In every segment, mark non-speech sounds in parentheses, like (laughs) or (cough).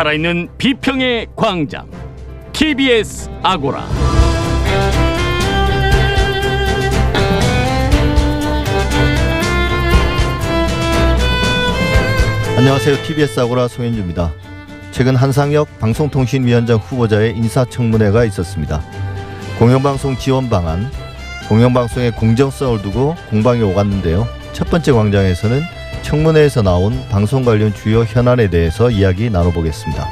살아있는 비평의 광장 TBS 아고라 안녕하세요. TBS 아고라 송현주입니다. 최근 한상혁 방송통신위원장 후보자의 인사청문회가 있었습니다. 공영방송 지원 방안, 공영방송의 공정성을 두고 공방이 오갔는데요. 첫 번째 광장에서는 청문회에서 나온 방송 관련 주요 현안에 대해서 이야기 나눠보겠습니다.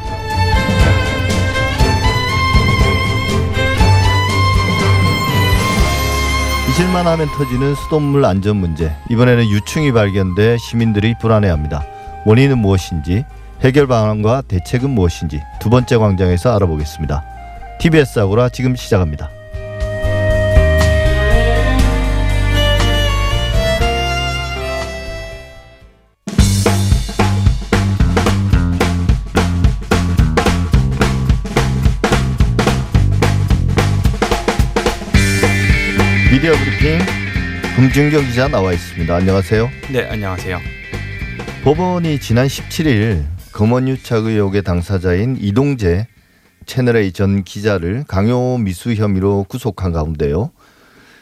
잊을만 하면 터지는 수돗물 안전 문제. 이번에는 유충이 발견돼 시민들이 불안해합니다. 원인은 무엇인지, 해결 방안과 대책은 무엇인지 두 번째 광장에서 알아보겠습니다. TBS 아고라 지금 시작합니다. 금준경 기자 나와 있습니다. 안녕하세요. 네, 안녕하세요. 법원이 지난 17일 검언유착 의혹의 당사자인 이동재 채널A 전 기자를 강요 미수 혐의로 구속한 가운데요.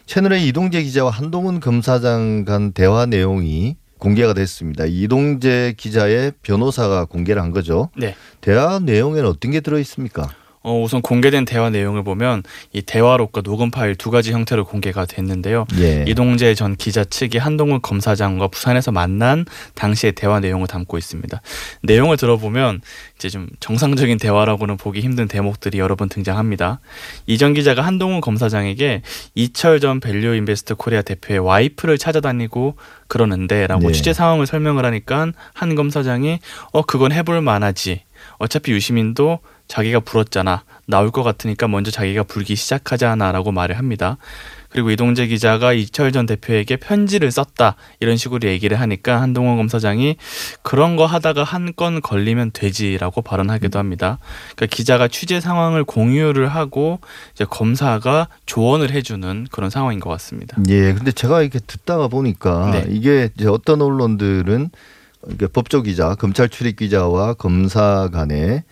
채널A 이동재 기자와 한동훈 검사장 간 대화 내용이 공개가 됐습니다. 이동재 기자의 변호사가 공개를 한 거죠. 네. 대화 내용에는 어떤 게 들어 있습니까? 어, 우선 공개된 대화 내용을 보면 이 대화록과 녹음 파일 두 가지 형태로 공개가 됐는데요. 예. 이동재 전 기자 측이 한동훈 검사장과 부산에서 만난 당시의 대화 내용을 담고 있습니다. 내용을 들어보면 이제 좀 정상적인 대화라고는 보기 힘든 대목들이 여러 번 등장합니다. 이전 기자가 한동훈 검사장에게 이철 전 밸류 인베스트 코리아 대표의 와이프를 찾아다니고 그러는데라고 네. 취재 상황을 설명을 하니까 한 검사장이 어 그건 해볼 만하지. 어차피 유시민도 자기가 불었잖아. 나올 것 같으니까 먼저 자기가 불기 시작하자나라고 말을 합니다. 그리고 이동재 기자가 이철 전 대표에게 편지를 썼다 이런 식으로 얘기를 하니까 한동훈 검사장이 그런 거 하다가 한 건 걸리면 되지라고 발언하기도 합니다. 그러니까 기자가 취재 상황을 공유를 하고 이제 검사가 조언을 해주는 그런 상황인 것 같습니다. 예, 근데 제가 이렇게 듣다가 보니까 네. 이게 어떤 언론들은 이게 법조 기자, 검찰 출입 기자와 검사 간의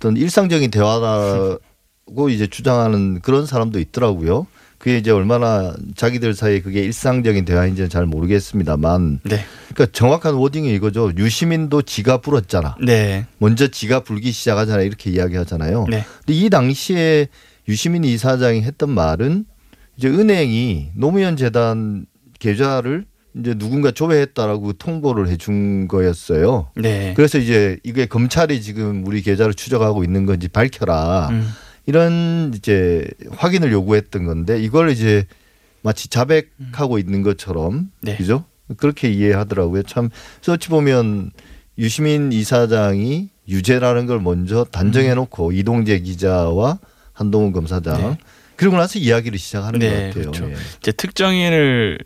어떤 일상적인 대화라고 이제 주장하는 그런 사람도 있더라고요. 그게 이제 얼마나 자기들 사이에 그게 일상적인 대화인지는 잘 모르겠습니다만, 네, 그러니까 정확한 워딩이 이거죠. 유시민도 지가 불었잖아. 네, 먼저 지가 불기 시작하잖아 이렇게 이야기하잖아요. 네, 근데 이 당시에 유시민 이사장이 했던 말은 이제 은행이 노무현 재단 계좌를 이제 누군가 조회했다라고 통보를 해준 거였어요. 네. 그래서 이제 이게 검찰이 지금 우리 계좌를 추적하고 있는 건지 밝혀라. 음, 이런 이제 확인을 요구했던 건데 이걸 이제 마치 자백하고 있는 것처럼 네. 그죠? 그렇게 이해하더라고요. 참 어찌 보면 유시민 이사장이 유죄라는 걸 먼저 단정해 놓고 이동재 기자와 한동훈 검사장 음. 네. 그리고 나서 이야기를 시작하는 네, 것 같아요. 그렇죠. 예. 이제 특정인을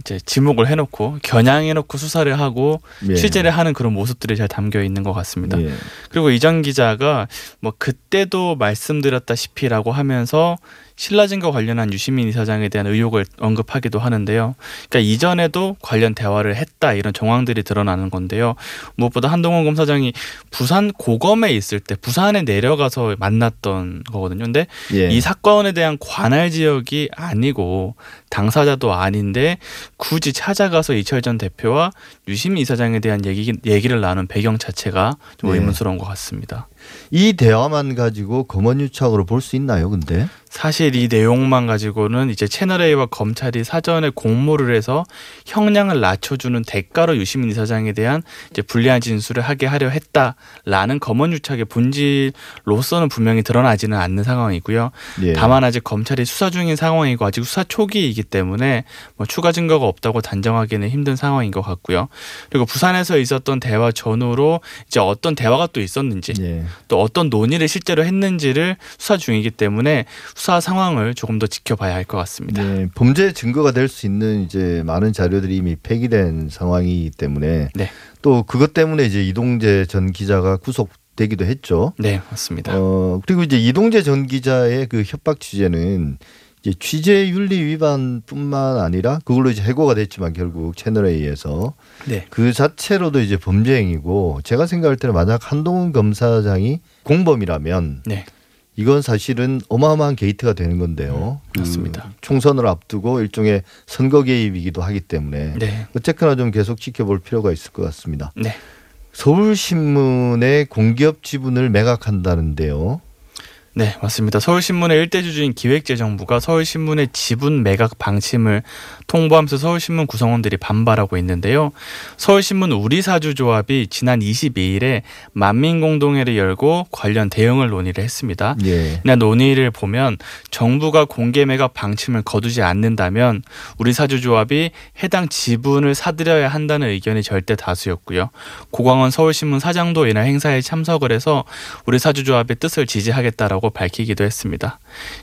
이제 지목을 해놓고 겨냥해놓고 수사를 하고 예. 취재를 하는 그런 모습들이 잘 담겨 있는 것 같습니다. 예. 그리고 이전 기자가 뭐 그때도 말씀드렸다시피라고 하면서 신라진과 관련한 유시민 이사장에 대한 의혹을 언급하기도 하는데요. 그러니까 이전에도 관련 대화를 했다 이런 정황들이 드러나는 건데요. 무엇보다 한동훈 검사장이 부산 고검에 있을 때 부산에 내려가서 만났던 거거든요. 근데 예. 이 사건에 대한 관할 지역이 아니고 당사자도 아닌데 굳이 찾아가서 이철 전 대표와 유시민 이사장에 대한 얘기, 얘기를 나눈 배경 자체가 좀 네. 의문스러운 것 같습니다. 이 대화만 가지고 검언유착으로 볼 수 있나요? 근데 사실 이 내용만 가지고는 이제 채널 A와 검찰이 사전에 공모를 해서 형량을 낮춰주는 대가로 유시민 이사장에 대한 이제 불리한 진술을 하게 하려 했다라는 검언유착의 본질로서는 분명히 드러나지는 않는 상황이고요. 예. 다만 아직 검찰이 수사 중인 상황이고 아직 수사 초기이기 때문에 뭐 추가 증거가 없다고 단정하기는 힘든 상황인 것 같고요. 그리고 부산에서 있었던 대화 전후로 이제 어떤 대화가 또 있었는지 예. 또 어떤 논의를 실제로 했는지를 수사 중이기 때문에 수사 상황을 조금 더 지켜봐야 할 것 같습니다. 네, 범죄 증거가 될 수 있는 이제 많은 자료들이 이미 폐기된 상황이기 때문에 네. 또 그것 때문에 이제 이동재 전 기자가 구속 되기도 했죠. 네, 맞습니다. 어 그리고 이제 이동재 전 기자의 그 협박 취재는 이제 취재 윤리 위반뿐만 아니라 그걸로 이제 해고가 됐지만 결국 채널 A에서 네. 그 자체로도 이제 범죄 행위고 제가 생각할 때는 만약 한동훈 검사장이 공범이라면 네. 이건 사실은 어마어마한 게이트가 되는 건데요. 그 맞습니다. 총선을 앞두고 일종의 선거 개입이기도 하기 때문에 네. 어쨌거나 좀 계속 지켜볼 필요가 있을 것 같습니다. 네. 서울신문의 공기업 지분을 매각한다는데요. 네, 맞습니다. 서울신문의 일대 주주인 기획재정부가 서울신문의 지분 매각 방침을 통보하면서 서울신문 구성원들이 반발하고 있는데요. 서울신문 우리사주조합이 지난 22일에 만민공동회를 열고 관련 대응을 논의를 했습니다. 예. 이날 논의를 보면 정부가 공개 매각 방침을 거두지 않는다면 우리사주조합이 해당 지분을 사들여야 한다는 의견이 절대 다수였고요. 고광원 서울신문 사장도 이날 행사에 참석을 해서 우리사주조합의 뜻을 지지하겠다라고 밝히기도 했습니다.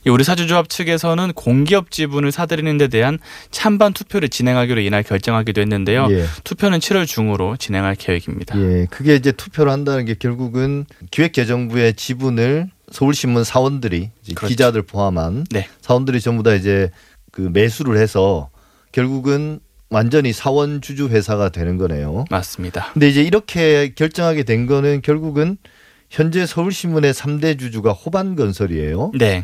이 우리 사주조합 측에서는 공기업 지분을 사들이는 데 대한 찬반 투표를 진행하기로 이날 결정하기도 했는데요. 예. 투표는 7월 중으로 진행할 계획입니다. 예. 그게 이제 투표를 한다는 게 결국은 기획재정부의 지분을 서울신문 사원들이 그렇죠. 기자들 포함한 네. 사원들이 전부 다 이제 그 매수를 해서 결국은 완전히 사원 주주 회사가 되는 거네요. 맞습니다. 근데 이제 이렇게 결정하게 된 거는 결국은 현재 서울신문의 3대 주주가 호반건설이에요. 네.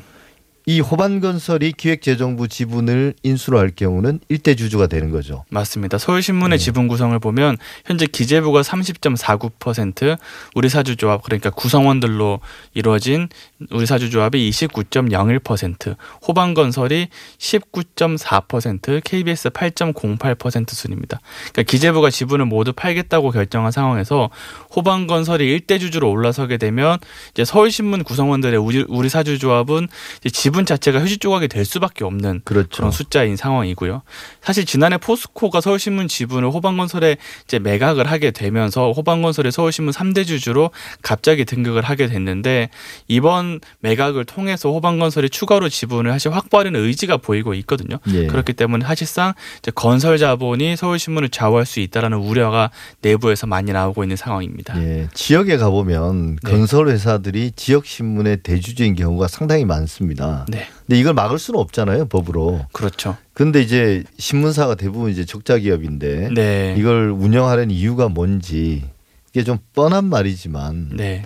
이 호반건설이 기획재정부 지분을 인수로 할 경우는 일대 주주가 되는 거죠. 맞습니다. 서울신문의 네. 지분 구성을 보면 현재 기재부가 30.49%, 우리 사주조합 그러니까 구성원들로 이루어진 우리사주조합이 29.01%, 호반건설이 19.4%, KBS 8.08% 순입니다. 그러니까 기재부가 지분을 모두 팔겠다고 결정한 상황에서 호반건설이 일대 주주로 올라서게 되면 이제 서울신문 구성원들의 우리, 우리 사주조합은 이제 지분 자체가 휴지 조각이 될 수밖에 없는 그렇죠. 그런 숫자인 상황이고요. 사실 지난해 포스코가 서울신문 지분을 호반건설에 이제 매각을 하게 되면서 호반건설이 서울신문 3대 주주로 갑자기 등극을 하게 됐는데 이번 매각을 통해서 호반건설이 추가로 지분을 사실 확보하려는 의지가 보이고 있거든요. 예. 그렇기 때문에 사실상 이제 건설 자본이 서울신문을 좌우할 수 있다라는 우려가 내부에서 많이 나오고 있는 상황입니다. 예, 지역에 가보면 네. 건설 회사들이 지역 신문의 대주주인 경우가 상당히 많습니다. 네, 근데 이걸 막을 수는 없잖아요, 법으로. 그렇죠. 근데 이제 신문사가 대부분 이제 적자 기업인데 네, 이걸 운영하려는 이유가 뭔지 이게 좀 뻔한 말이지만 네,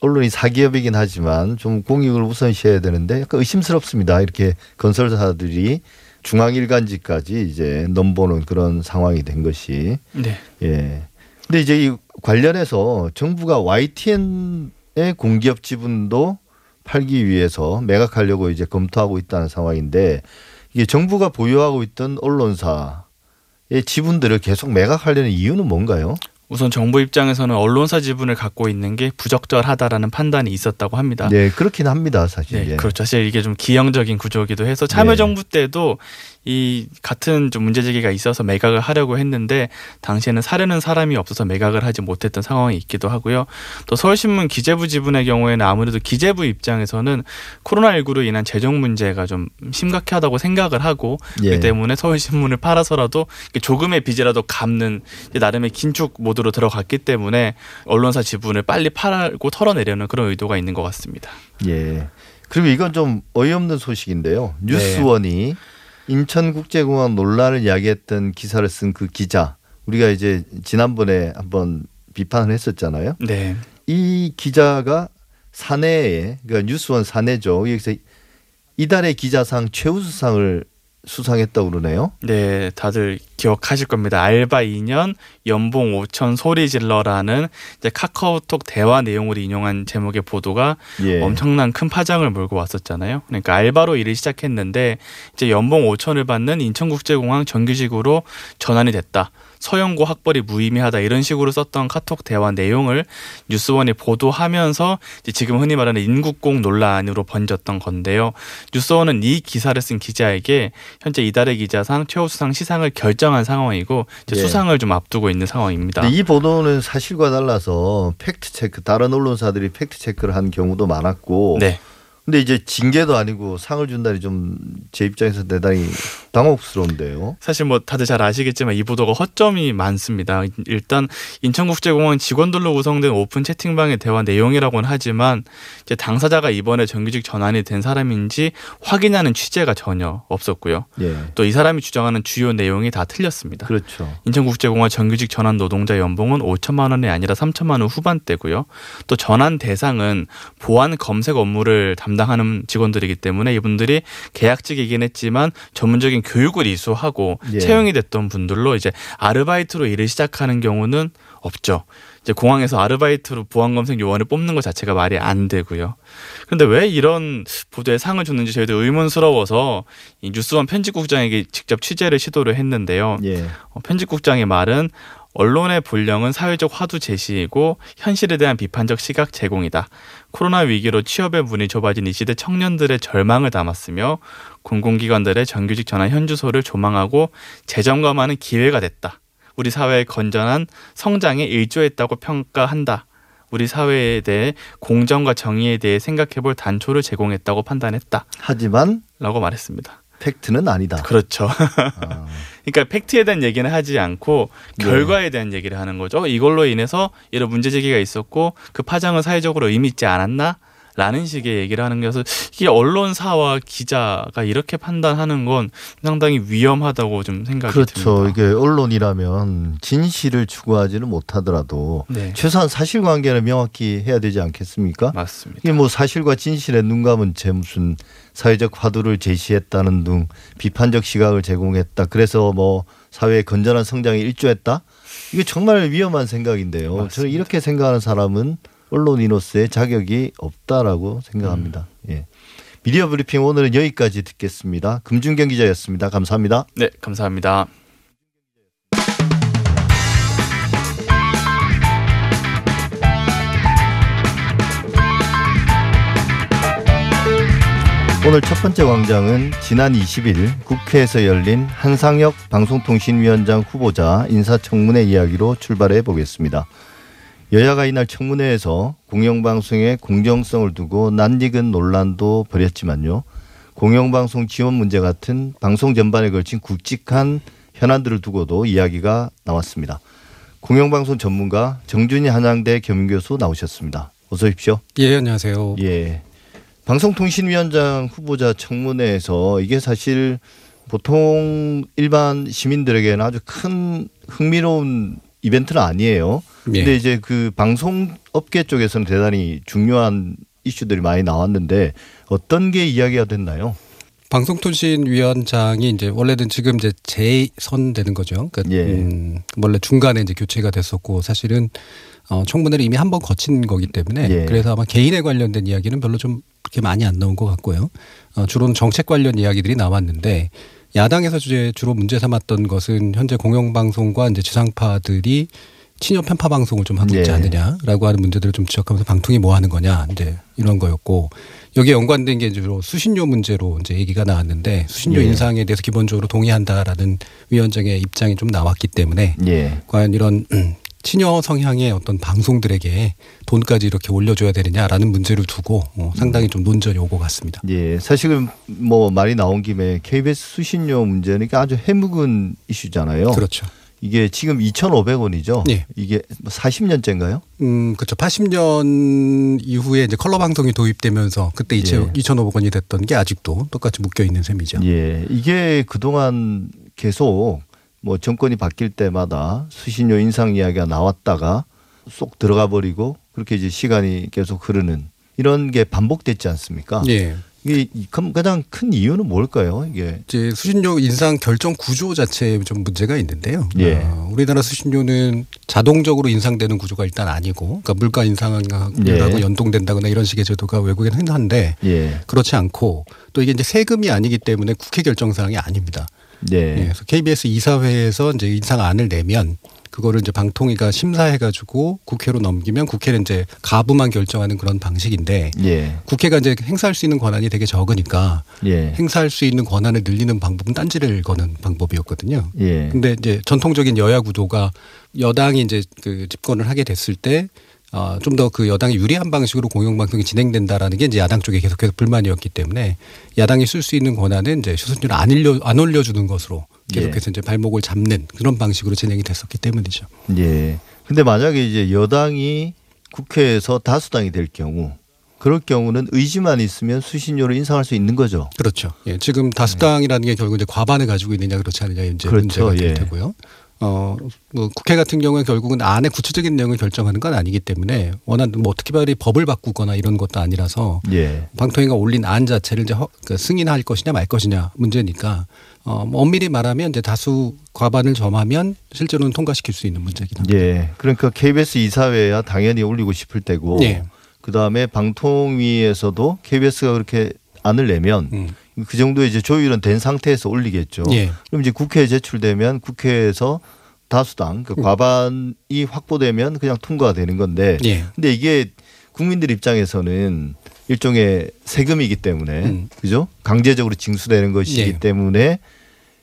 언론이 사기업이긴 하지만 좀 공익을 우선시해야 되는데 약간 의심스럽습니다. 이렇게 건설사들이 중앙일간지까지 이제 넘보는 그런 상황이 된 것이 네, 예. 근데 이제 이 관련해서 정부가 YTN의 공기업 지분도 팔기 위해서 매각하려고 이제 검토하고 있다는 상황인데 이게 정부가 보유하고 있던 언론사의 지분들을 계속 매각하려는 이유는 뭔가요? 우선 정부 입장에서는 언론사 지분을 갖고 있는 게 부적절하다라는 판단이 있었다고 합니다. 네, 그렇긴 합니다, 사실. 네, 예. 그렇죠. 사실 이게 좀 기형적인 구조이기도 해서 참여정부 때도 이 같은 좀 문제 제기가 있어서 매각을 하려고 했는데 당시에는 사려는 사람이 없어서 매각을 하지 못했던 상황이 있기도 하고요. 또 서울신문 기재부 지분의 경우에는 아무래도 기재부 입장에서는 코로나19로 인한 재정 문제가 좀 심각하다고 생각을 하고 예. 그렇기 때문에 서울신문을 팔아서라도 조금의 빚이라도 갚는 나름의 긴축 모드로 들어갔기 때문에 언론사 지분을 빨리 팔고 털어내려는 그런 의도가 있는 것 같습니다. 예. 그리고 이건 좀 어이없는 소식인데요. 뉴스원이 인천국제공항 논란을 이야기했던 기사를 쓴 그 기자 우리가 이제 지난번에 한번 비판을 했었잖아요. 네. 이 기자가 사내에 그러니까 뉴스원 사내죠. 여기서 이달의 기자상 최우수상을 수상했다고 그러네요. 네, 다들 기억하실 겁니다. 알바 2년 연봉 5천 소리 질러라는 이제 카카오톡 대화 내용을 인용한 제목의 보도가 예. 엄청난 큰 파장을 몰고 왔었잖아요. 그러니까 알바로 일을 시작했는데 이제 연봉 5천을 받는 인천국제공항 정규직으로 전환이 됐다. 서영고 학벌이 무의미하다 이런 식으로 썼던 카톡 대화 내용을 뉴스원이 보도하면서 지금 흔히 말하는 인국공 논란으로 번졌던 건데요. 뉴스원은 이 기사를 쓴 기자에게 현재 이달의 기자상 최우수상 시상을 결정한 상황이고 예. 수상을 좀 앞두고 있는 상황입니다. 이 보도는 사실과 달라서 팩트 체크 다른 언론사들이 팩트 체크를 한 경우도 많았고 네, 근데 이제 징계도 아니고 상을 준다니 좀 제 입장에서 대단히 당혹스러운데요. 사실 뭐 다들 잘 아시겠지만 이 보도가 허점이 많습니다. 일단 인천국제공항 직원들로 구성된 오픈 채팅방의 대화 내용이라고는 하지만 이제 당사자가 이번에 정규직 전환이 된 사람인지 확인하는 취재가 전혀 없었고요. 예. 또이 사람이 주장하는 주요 내용이 다 틀렸습니다. 그렇죠. 인천국제공항 정규직 전환 노동자 연봉은 5천만 원이 아니라 3천만 원 후반대고요. 또 전환 대상은 보안 검색 업무를 담당 하는 직원들이기 때문에 이분들이 계약직이긴 했지만 전문적인 교육을 이수하고 예. 채용이 됐던 분들로 이제 아르바이트로 일을 시작하는 경우는 없죠. 이제 공항에서 아르바이트로 보안 검색 요원을 뽑는 것 자체가 말이 안 되고요. 그런데 왜 이런 보도에 상을 줬는지 저희도 의문스러워서 이 뉴스원 편집국장에게 직접 취재를 시도를 했는데요. 예. 어, 편집국장의 말은 언론의 본령은 사회적 화두 제시이고 현실에 대한 비판적 시각 제공이다. 코로나 위기로 취업의 문이 좁아진 이 시대 청년들의 절망을 담았으며 공공기관들의 정규직 전환 현주소를 조망하고 재점검하는 기회가 됐다. 우리 사회의 건전한 성장에 일조했다고 평가한다. 우리 사회에 대해 공정과 정의에 대해 생각해 볼 단초를 제공했다고 판단했다. 하지만 라고 말했습니다. 팩트는 아니다. 그렇죠. 아, 그러니까 팩트에 대한 얘기는 하지 않고 네. 결과에 대한 얘기를 하는 거죠. 이걸로 인해서 이런 문제 제기가 있었고 그 파장은 사회적으로 의미 있지 않았나? 라는 식의 얘기를 하는 것은 이게 언론사와 기자가 이렇게 판단하는 건 상당히 위험하다고 좀 생각이 그렇죠. 듭니다. 이게 언론이라면 진실을 추구하지는 못하더라도 네, 최소한 사실관계는 명확히 해야 되지 않겠습니까? 맞습니다. 이게 뭐 사실과 진실에 눈 감은 채 무슨 사회적 화두를 제시했다는 등 비판적 시각을 제공했다. 그래서 뭐 사회의 건전한 성장에 일조했다. 이게 정말 위험한 생각인데요. 저는 맞습니다. 이렇게 생각하는 사람은 언론인으로서의 자격이 없다라고 생각합니다. 음. 예. 미디어 브리핑 오늘은 여기까지 듣겠습니다. 금준경 기자였습니다. 감사합니다. 네, 감사합니다. 오늘 첫 번째 광장은 지난 20일 국회에서 열린 한상혁 방송통신위원장 후보자 인사청문회 이야기로 출발해 보겠습니다. 여야가 이날 청문회에서 공영방송의 공정성을 두고 낯익은 논란도 벌였지만요. 공영방송 지원 문제 같은 방송 전반에 걸친 굵직한 현안들을 두고도 이야기가 나왔습니다. 공영방송 전문가 정준희 한양대 겸임교수 나오셨습니다. 어서 오십시오. 예, 안녕하세요. 예. 방송통신위원장 후보자 청문회에서 이게 사실 보통 일반 시민들에게는 아주 큰 흥미로운 이벤트는 아니에요. 예. 근데 이제 그 방송업계 쪽에서는 대단히 중요한 이슈들이 많이 나왔는데 어떤 게 이야기가 됐나요? 방송통신위원장이 이제 원래는 지금 이제 재선되는 거죠. 그러니까 예. 음, 원래 중간에 이제 교체가 됐었고 사실은 어, 청문회를 이미 한 번 거친 거기 때문에 예. 그래서 아마 개인에 관련된 이야기는 별로 좀 그렇게 많이 안 나온 것 같고요. 어, 주로는 정책 관련 이야기들이 나왔는데 야당에서 이제 주로 문제 삼았던 것은 현재 공영방송과 이제 지상파들이 친여 편파 방송을 좀 하고 있지 예. 않느냐라고 하는 문제들을 좀 지적하면서 방통이 뭐 하는 거냐 이제 이런 거였고 여기에 연관된 게 주로 수신료 문제로 이제 얘기가 나왔는데 수신료 예. 인상에 대해서 기본적으로 동의한다라는 위원장의 입장이 좀 나왔기 때문에 예. 과연 이런 음, 친여 성향의 어떤 방송들에게 돈까지 이렇게 올려줘야 되느냐라는 문제를 두고 어, 상당히 좀 논전이 오고 갔습니다. 예. 사실은 뭐 말이 나온 김에 KBS 수신료 문제는 아주 해묵은 이슈잖아요. 그렇죠. 이게 지금 2,500원이죠. 예. 이게 40년째인가요? 음, 그렇죠. 80년 이후에 이제 컬러 방송이 도입되면서 그때 2 예. 2,500원이 됐던 게 아직도 똑같이 묶여 있는 셈이죠. 예, 이게 그동안 계속 뭐 정권이 바뀔 때마다 수신료 인상 이야기가 나왔다가 쏙 들어가 버리고 그렇게 이제 시간이 계속 흐르는 이런 게 반복됐지 않습니까? 예. 이게 그럼 가장 큰 이유는 뭘까요? 이게 이제 수신료 인상 결정 구조 자체에 좀 문제가 있는데요. 예. 어, 우리나라 수신료는 자동적으로 인상되는 구조가 일단 아니고, 그러니까 물가 인상하고 예. 연동된다거나 이런 식의 제도가 외국에는 흔한데 예, 그렇지 않고 또 이게 이제 세금이 아니기 때문에 국회 결정 사항이 아닙니다. 예. 네, 그래서 KBS 이사회에서 이제 인상안을 내면 그거를 이제 방통위가 심사해가지고 국회로 넘기면 국회는 이제 가부만 결정하는 그런 방식인데 예, 국회가 이제 행사할 수 있는 권한이 되게 적으니까 예, 행사할 수 있는 권한을 늘리는 방법은 딴지를 거는 방법이었거든요. 예, 근데 이제 전통적인 여야 구도가 여당이 이제 그 집권을 하게 됐을 때 어, 좀 더 그 여당이 유리한 방식으로 공영방송이 진행된다라는 게 이제 야당 쪽에 계속해서 불만이었기 때문에 야당이 쓸 수 있는 권한은 이제 수순위를 안 올려 안 올려주는 것으로 계속해서 예. 이제 발목을 잡는 그런 방식으로 진행이 됐었기 때문이죠. 예. 근데 만약에 이제 여당이 국회에서 다수당이 될 경우 그럴 경우는 의지만 있으면 수신료를 인상할 수 있는 거죠. 그렇죠. 예, 지금 다수당이라는 게 결국 이제 과반을 가지고 있느냐 그렇지 않느냐 이제 그렇죠. 문제가 될 예. 테고요. 어, 뭐 국회 같은 경우에 결국은 안에 구체적인 내용을 결정하는 건 아니기 때문에 워낙 뭐 특별히 법을 바꾸거나 이런 것도 아니라서 예. 방통위가 올린 안 자체를 이제 허, 그 승인할 것이냐 말 것이냐 문제니까 어, 뭐 엄밀히 말하면 이제 다수 과반을 점하면 실제로는 통과시킬 수 있는 문제긴 합니다. 예. 그러니까 KBS 이사회야 당연히 올리고 싶을 때고 예. 그다음에 방통위에서도 KBS가 그렇게 안을 내면 음. 그 정도 이제 조율은 된 상태에서 올리겠죠. 예. 그럼 이제 국회에 제출되면 국회에서 다수당 그 과반이 확보되면 그냥 통과가 되는 건데 예. 근데 이게 국민들 입장에서는 일종의 세금이기 때문에 음. 그죠? 강제적으로 징수되는 것이기 예. 때문에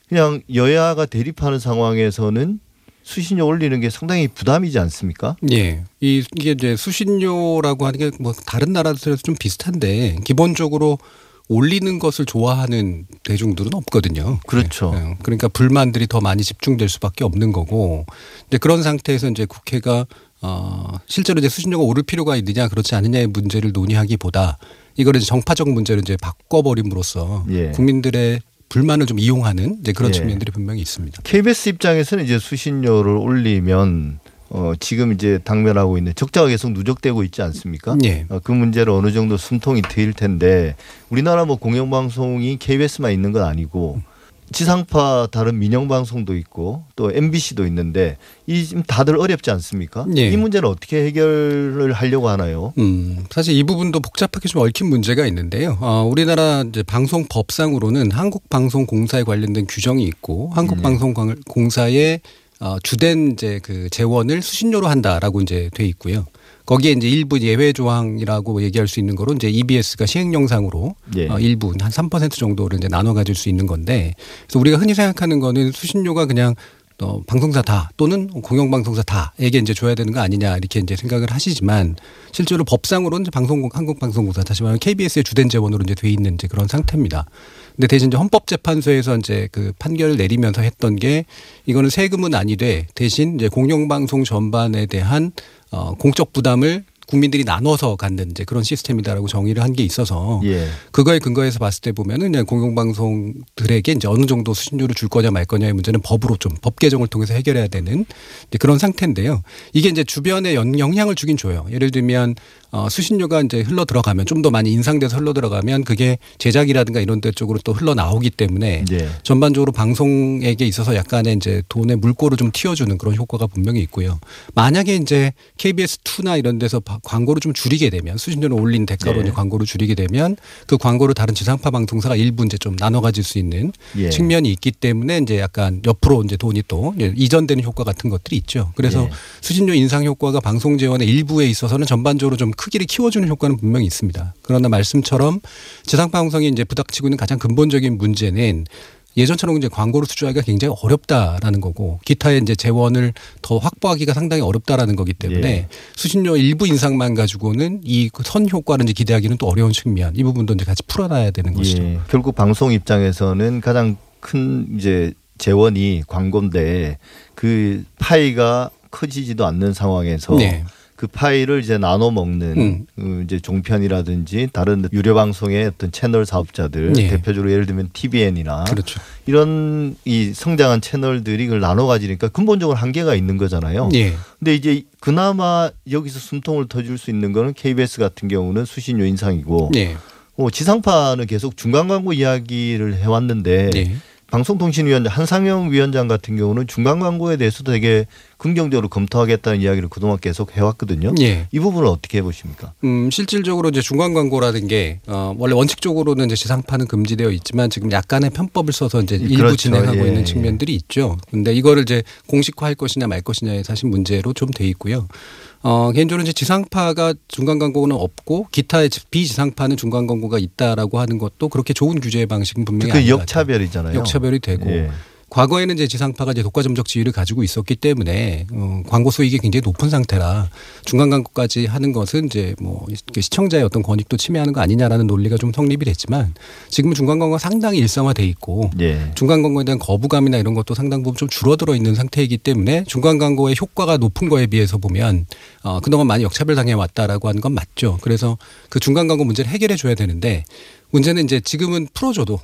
그냥 여야가 대립하는 상황에서는 수신료 올리는 게 상당히 부담이지 않습니까? 예. 이, 이게 이제 수신료라고 하는 게 뭐 다른 나라들에서 좀 비슷한데 기본적으로 올리는 것을 좋아하는 대중들은 없거든요. 그렇죠. 예. 그러니까 불만들이 더 많이 집중될 수밖에 없는 거고. 이제 그런 상태에서 이제 국회가 어 실제로 이제 수신료가 오를 필요가 있느냐 그렇지 않느냐의 문제를 논의하기보다 이거를 정파적 문제를 이제 바꿔버림으로써 예. 국민들의 불만을 좀 이용하는 이제 그런 예. 측면들이 분명히 있습니다. KBS 입장에서는 이제 수신료를 올리면 어 지금 이제 당면하고 있는 적자가 계속 누적되고 있지 않습니까? 예. 어, 그 문제를 어느 정도 숨통이 트일 텐데 우리나라 뭐 공영방송이 KBS만 있는 건 아니고 지상파 다른 민영 방송도 있고 또 MBC도 있는데 이 지금 다들 어렵지 않습니까? 예. 이 문제는 어떻게 해결을 하려고 하나요? 음, 사실 이 부분도 복잡하게 좀 얽힌 문제가 있는데요. 어, 우리나라 이제 방송법상으로는 한국방송공사에 관련된 규정이 있고 한국방송공사의 어, 주된 이제 그 재원을 수신료로 한다라고 이제 돼 있고요. 거기에 이제 일부 예외 조항이라고 얘기할 수 있는 거로 이제 EBS가 시행 영상으로 예. 어, 일부 한 3% 정도를 이제 나눠 가질 수 있는 건데 그래서 우리가 흔히 생각하는 거는 수신료가 그냥 어, 방송사 다 또는 공영방송사 다에게 이제 줘야 되는 거 아니냐 이렇게 이제 생각을 하시지만 실제로 법상으로는 이제 방송 한국방송공사 다시 말하면 KBS의 주된 재원으로 이제 돼 있는 이제 그런 상태입니다. 근데 대신 이제 헌법재판소에서 이제 그 판결을 내리면서 했던 게 이거는 세금은 아니되 대신 이제 공영방송 전반에 대한 어, 공적 부담을 국민들이 나눠서 갖는 이제 그런 시스템이다라고 정의를 한 게 있어서 예. 그거에 근거해서 봤을 때 보면은 그냥 공영방송들에게 이제 어느 정도 수신료를 줄 거냐 말 거냐의 문제는 법으로 좀 법 개정을 통해서 해결해야 되는 그런 상태인데요. 이게 이제 주변에 연- 영향을 주긴 줘요. 예를 들면 어, 수신료가 이제 흘러 들어가면 좀 더 많이 인상돼서 흘러 들어가면 그게 제작이라든가 이런 데 쪽으로 또 흘러 나오기 때문에 예. 전반적으로 방송에게 있어서 약간의 이제 돈의 물꼬를 좀 틔워주는 그런 효과가 분명히 있고요. 만약에 이제 KBS 2나 이런 데서 바- 광고를 좀 줄이게 되면 수신료를 올린 대가로 네. 이제 광고를 줄이게 되면 그 광고를 다른 지상파 방송사가 일부 이제 좀 나눠 가질 수 있는 예. 측면이 있기 때문에 이제 약간 옆으로 이제 돈이 또 이제 이전되는 효과 같은 것들이 있죠. 그래서 예. 수신료 인상 효과가 방송 재원의 일부에 있어서는 전반적으로 좀 크기를 키워주는 효과는 분명히 있습니다. 그러나 말씀처럼 지상파 방송이 이제 부닥치고 있는 가장 근본적인 문제는 예전처럼 이제 광고를 수주하기가 굉장히 어렵다라는 거고 기타의 이제 재원을 더 확보하기가 상당히 어렵다라는 거기 때문에 예. 수신료 일부 인상만 가지고는 이 선 효과를 이제 기대하기는 또 어려운 측면 이 부분도 이제 같이 풀어놔야 되는 것이죠. 예. 결국 방송 입장에서는 가장 큰 이제 재원이 광고인데 그 파이가 커지지도 않는 상황에서 네. 그 파이를 이제 나눠 먹는 음. 그 이제 종편이라든지 다른 유료 방송의 어떤 채널 사업자들 예. 대표적으로 예를 들면 TVN이나 그렇죠. 이런 이 성장한 채널들이 그걸 나눠 가지니까 근본적으로 한계가 있는 거잖아요. 예. 근데 이제 그나마 여기서 숨통을 터줄 수 있는 거는 KBS 같은 경우는 수신료 인상이고 예. 어, 지상파는 계속 중간 광고 이야기를 해왔는데 예. 방송통신위원장 한상영 위원장 같은 경우는 중간 광고에 대해서도 되게 긍정적으로 검토하겠다는 이야기를 그동안 계속 해왔거든요. 예. 이 부분은 어떻게 보십니까? 음, 실질적으로 이제 중간 광고라는 게 어, 원래 원칙적으로는 이제 지상파는 금지되어 있지만 지금 약간의 편법을 써서 이제 일부 그렇죠. 진행하고 예, 있는 예. 측면들이 있죠. 근데 이거를 이제 공식화할 것이냐 말 것이냐의 사실 문제로 좀 돼 있고요. 어, 개인적으로 이제 지상파가 중간 광고는 없고 기타의 비지상파는 중간 광고가 있다라고 하는 것도 그렇게 좋은 규제 방식은 분명히 그. 역차별이잖아요. 역차별이 되고 예. 과거에는 이제 지상파가 이제 독과 점적 지위를 가지고 있었기 때문에 어, 광고 수익이 굉장히 높은 상태라 중간 광고까지 하는 것은 이제 뭐 시청자의 어떤 권익도 침해하는 거 아니냐라는 논리가 좀 성립이 됐지만 지금은 중간 광고가 상당히 일상화돼 있고 예. 중간 광고에 대한 거부감이나 이런 것도 상당 부분 좀 줄어들어 있는 상태이기 때문에 중간 광고의 효과가 높은 거에 비해서 보면 어, 그동안 많이 역차별 당해 왔다라고 하는 건 맞죠. 그래서 그 중간 광고 문제를 해결해 줘야 되는데 문제는 이제 지금은 풀어줘도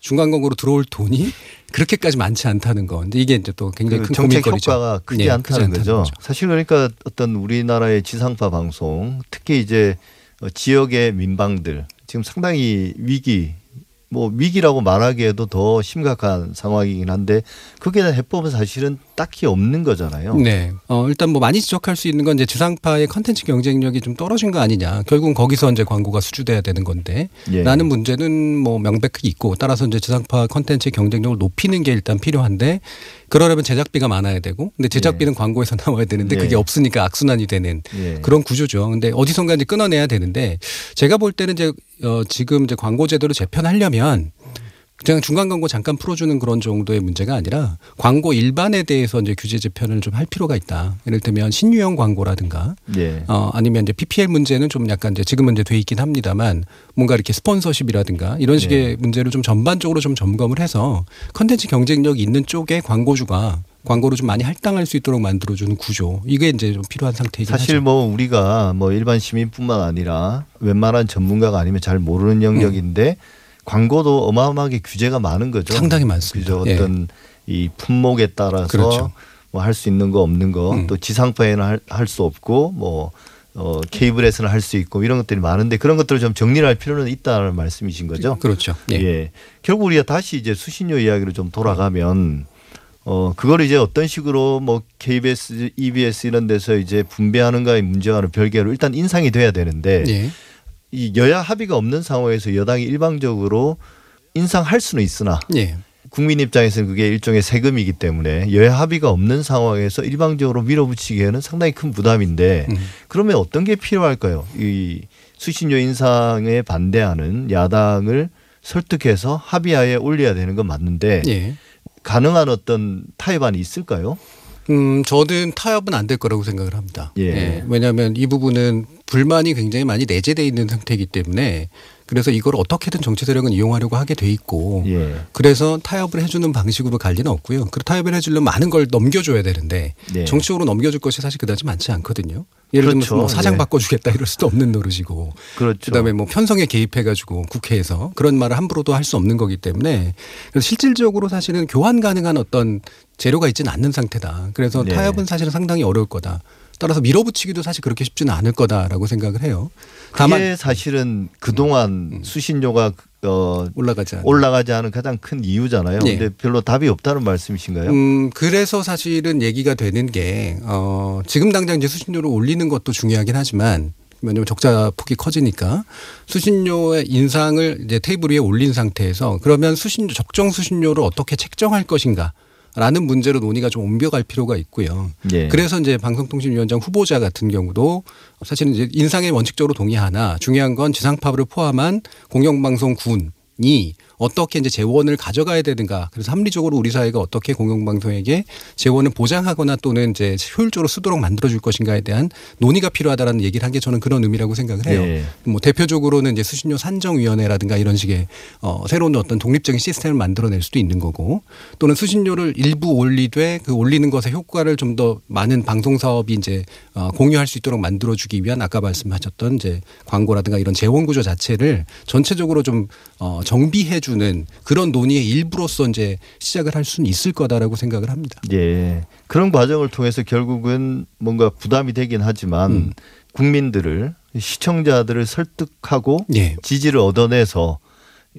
중간 광고로 들어올 돈이 그렇게까지 많지 않다는 거. 근데 이게 이제 또 굉장히 그 큰 정책 고민거리죠. 효과가 크지 네, 않다는 거죠. 사실 그러니까 어떤 우리나라의 지상파 방송, 특히 이제 어, 지역의 민방들 지금 상당히 위기, 뭐 위기라고 말하기에도 더 심각한 상황이긴 한데 그게 대한 해법은 사실은 딱히 없는 거잖아요. 네. 어, 일단 뭐 많이 지적할 수 있는 건 이제 지상파의 컨텐츠 경쟁력이 좀 떨어진 거 아니냐. 결국은 거기서 이제 광고가 수주돼야 되는 건데. 예. 라는 문제는 뭐 명백히 있고 따라서 이제 지상파 컨텐츠 경쟁력을 높이는 게 일단 필요한데 그러려면 제작비가 많아야 되고 근데 제작비는 광고에서 (laughs) 나와야 되는데 예. 그게 없으니까 악순환이 되는 예. 그런 구조죠. 근데 어디선가 이제 끊어내야 되는데 제가 볼 때는 이제 어 지금 이제 광고 제도를 재편하려면 그냥 중간 광고 잠깐 풀어주는 그런 정도의 문제가 아니라 광고 일반에 대해서 이제 규제 재편을 좀 할 필요가 있다. 예를 들면 신유형 광고라든가 예. 어 아니면 이제 PPL 문제는 좀 약간 이제 지금은 이제 돼 있긴 합니다만 뭔가 이렇게 스폰서십이라든가 이런 식의 네. 문제를 좀 전반적으로 좀 점검을 해서 컨텐츠 경쟁력이 있는 쪽에 광고주가 광고를 좀 많이 할당할 수 있도록 만들어주는 구조 이게 이제 좀 필요한 상태이긴 사실 하죠. 뭐 우리가 뭐 일반 시민뿐만 아니라 웬만한 전문가가 아니면 잘 모르는 영역인데 광고도 어마어마하게 규제가 많은 거죠. 상당히 많습니다. 그죠. 예. 어떤 이 품목에 따라서 그렇죠. 뭐할 수 있는 거 없는 거 음. 또 지상파에는 할 수 없고 뭐 어, 케이블에서는 할 수 있고 이런 것들이 많은데 그런 것들을 좀 정리를 할 필요는 있다는 말씀이신 거죠. 그렇죠. 예. 예. 결국 우리가 다시 이제 수신료 이야기로 좀 돌아가면 어 그걸 이제 어떤 식으로 뭐 KBS, EBS 이런 데서 이제 분배하는가의 문제와는 별개로 일단 인상이 돼야 되는데 예. 이 여야 합의가 없는 상황에서 여당이 일방적으로 인상할 수는 있으나 예. 국민 입장에서는 그게 일종의 세금이기 때문에 여야 합의가 없는 상황에서 일방적으로 밀어붙이기에는 상당히 큰 부담인데 음. 그러면 어떤 게 필요할까요? 이 수신료 인상에 반대하는 야당을 설득해서 합의하에 올려야 되는 건 맞는데 예. 가능한 어떤 타협안이 있을까요? 음, 저는 타협은 안 될 거라고 생각을 합니다. 예. 왜냐하면 이 부분은 불만이 굉장히 많이 내재돼 있는 상태이기 때문에 그래서 이걸 어떻게든 정치 세력은 이용하려고 하게 돼 있고 예. 그래서 타협을 해주는 방식으로 갈 리는 없고요. 그 타협을 해주려면 많은 걸 넘겨줘야 되는데 네. 정치적으로 넘겨줄 것이 사실 그다지 많지 않거든요. 예를 그렇죠. 들면 뭐 사장 예. 바꿔주겠다 이럴 수도 없는 노릇이고 그렇죠. 그다음에 뭐 편성에 개입해가지고 국회에서 그런 말을 함부로도 할 수 없는 거기 때문에 그래서 실질적으로 사실은 교환 가능한 어떤 재료가 있지는 않는 상태다. 그래서 네. 타협은 사실은 상당히 어려울 거다. 따라서 밀어붙이기도 사실 그렇게 쉽지는 않을 거다라고 생각을 해요. 다만 음. 사실은 그동안 수신료가 어 올라가지 않는. 올라가지 않은 가장 큰 이유잖아요. 네. 근데 별로 답이 없다는 말씀이신가요? 음, 그래서 사실은 얘기가 되는 게, 어, 지금 당장 이제 수신료를 올리는 것도 중요하긴 하지만, 왜냐면 적자 폭이 커지니까 수신료의 인상을 이제 테이블 위에 올린 상태에서 그러면 수신료, 적정 수신료를 어떻게 책정할 것인가. 라는 문제로 논의가 좀 옮겨갈 필요가 있고요. 예. 그래서 이제 방송통신위원장 후보자 같은 경우도 사실은 이제 인상에 원칙적으로 동의하나 중요한 건 지상파를 포함한 공영방송군이 어떻게 이제 재원을 가져가야 되는가. 그래서 합리적으로 우리 사회가 어떻게 공영방송에게 재원을 보장하거나 또는 이제 효율적으로 쓰도록 만들어줄 것인가에 대한 논의가 필요하다라는 얘기를 한 게 저는 그런 의미라고 생각을 해요. 네. 뭐 대표적으로는 이제 수신료 산정위원회라든가 이런 식의 어, 새로운 어떤 독립적인 시스템을 만들어낼 수도 있는 거고 또는 수신료를 일부 올리되 그 올리는 것의 효과를 좀 더 많은 방송 사업이 이제 어, 공유할 수 있도록 만들어주기 위한 아까 말씀하셨던 이제 광고라든가 이런 재원 구조 자체를 전체적으로 좀 어, 정비해주 는 그런 논의의 일부로서 이제 시작을 할 수는 있을 거다라고 생각을 합니다. 예. 그런 과정을 통해서 결국은 뭔가 부담이 되긴 하지만 음. 국민들을 시청자들을 설득하고 예. 지지를 얻어내서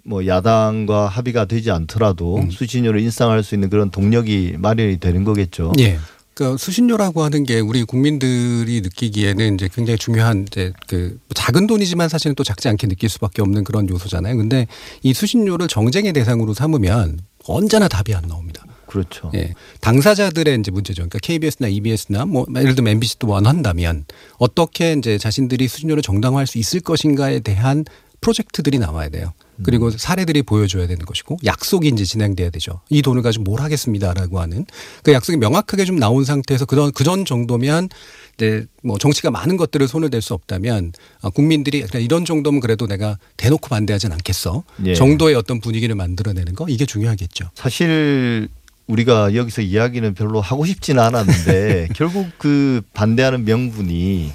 뭐 야당과 합의가 되지 않더라도 음. 수신료를 인상할 수 있는 그런 동력이 마련이 되는 거겠죠. 예. 그러니까 수신료라고 하는 게 우리 국민들이 느끼기에는 이제 굉장히 중요한 이제 그 작은 돈이지만 사실은 또 작지 않게 느낄 수밖에 없는 그런 요소잖아요. 근데 이 수신료를 정쟁의 대상으로 삼으면 언제나 답이 안 나옵니다. 그렇죠. 예. 당사자들의 이제 문제죠. 그러니까 KBS나 EBS나 뭐 예를 들면 MBC도 원한다면 어떻게 이제 자신들이 수신료를 정당화할 수 있을 것인가에 대한 프로젝트들이 나와야 돼요. 그리고 사례들이 보여줘야 되는 것이고 약속이 이제 진행돼야 되죠. 이 돈을 가지고 뭘 하겠습니다라고 하는 그 약속이 명확하게 좀 나온 상태에서 그전 그전 정도면 이제 뭐 정치가 많은 것들을 손을 댈 수 없다면 아, 국민들이 그냥 이런 정도면 그래도 내가 대놓고 반대하진 않겠어 예. 정도의 어떤 분위기를 만들어내는 거 이게 중요하겠죠. 사실 우리가 여기서 이야기는 별로 하고 싶지는 않았는데 (laughs) 결국 그 반대하는 명분이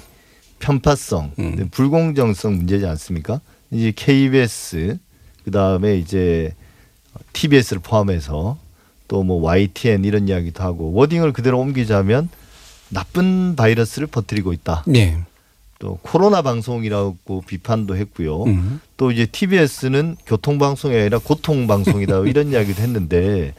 편파성, 음. 불공정성 문제지 않습니까? 이제 KBS 그 다음에 이제 TBS를 포함해서 또 뭐 YTN 이런 이야기도 하고 워딩을 그대로 옮기자면 나쁜 바이러스를 퍼뜨리고 있다. 네. 또 코로나 방송이라고 비판도 했고요. 음. 또 이제 TBS는 교통 방송이 아니라 고통 방송이다 (laughs) 이런 이야기도 했는데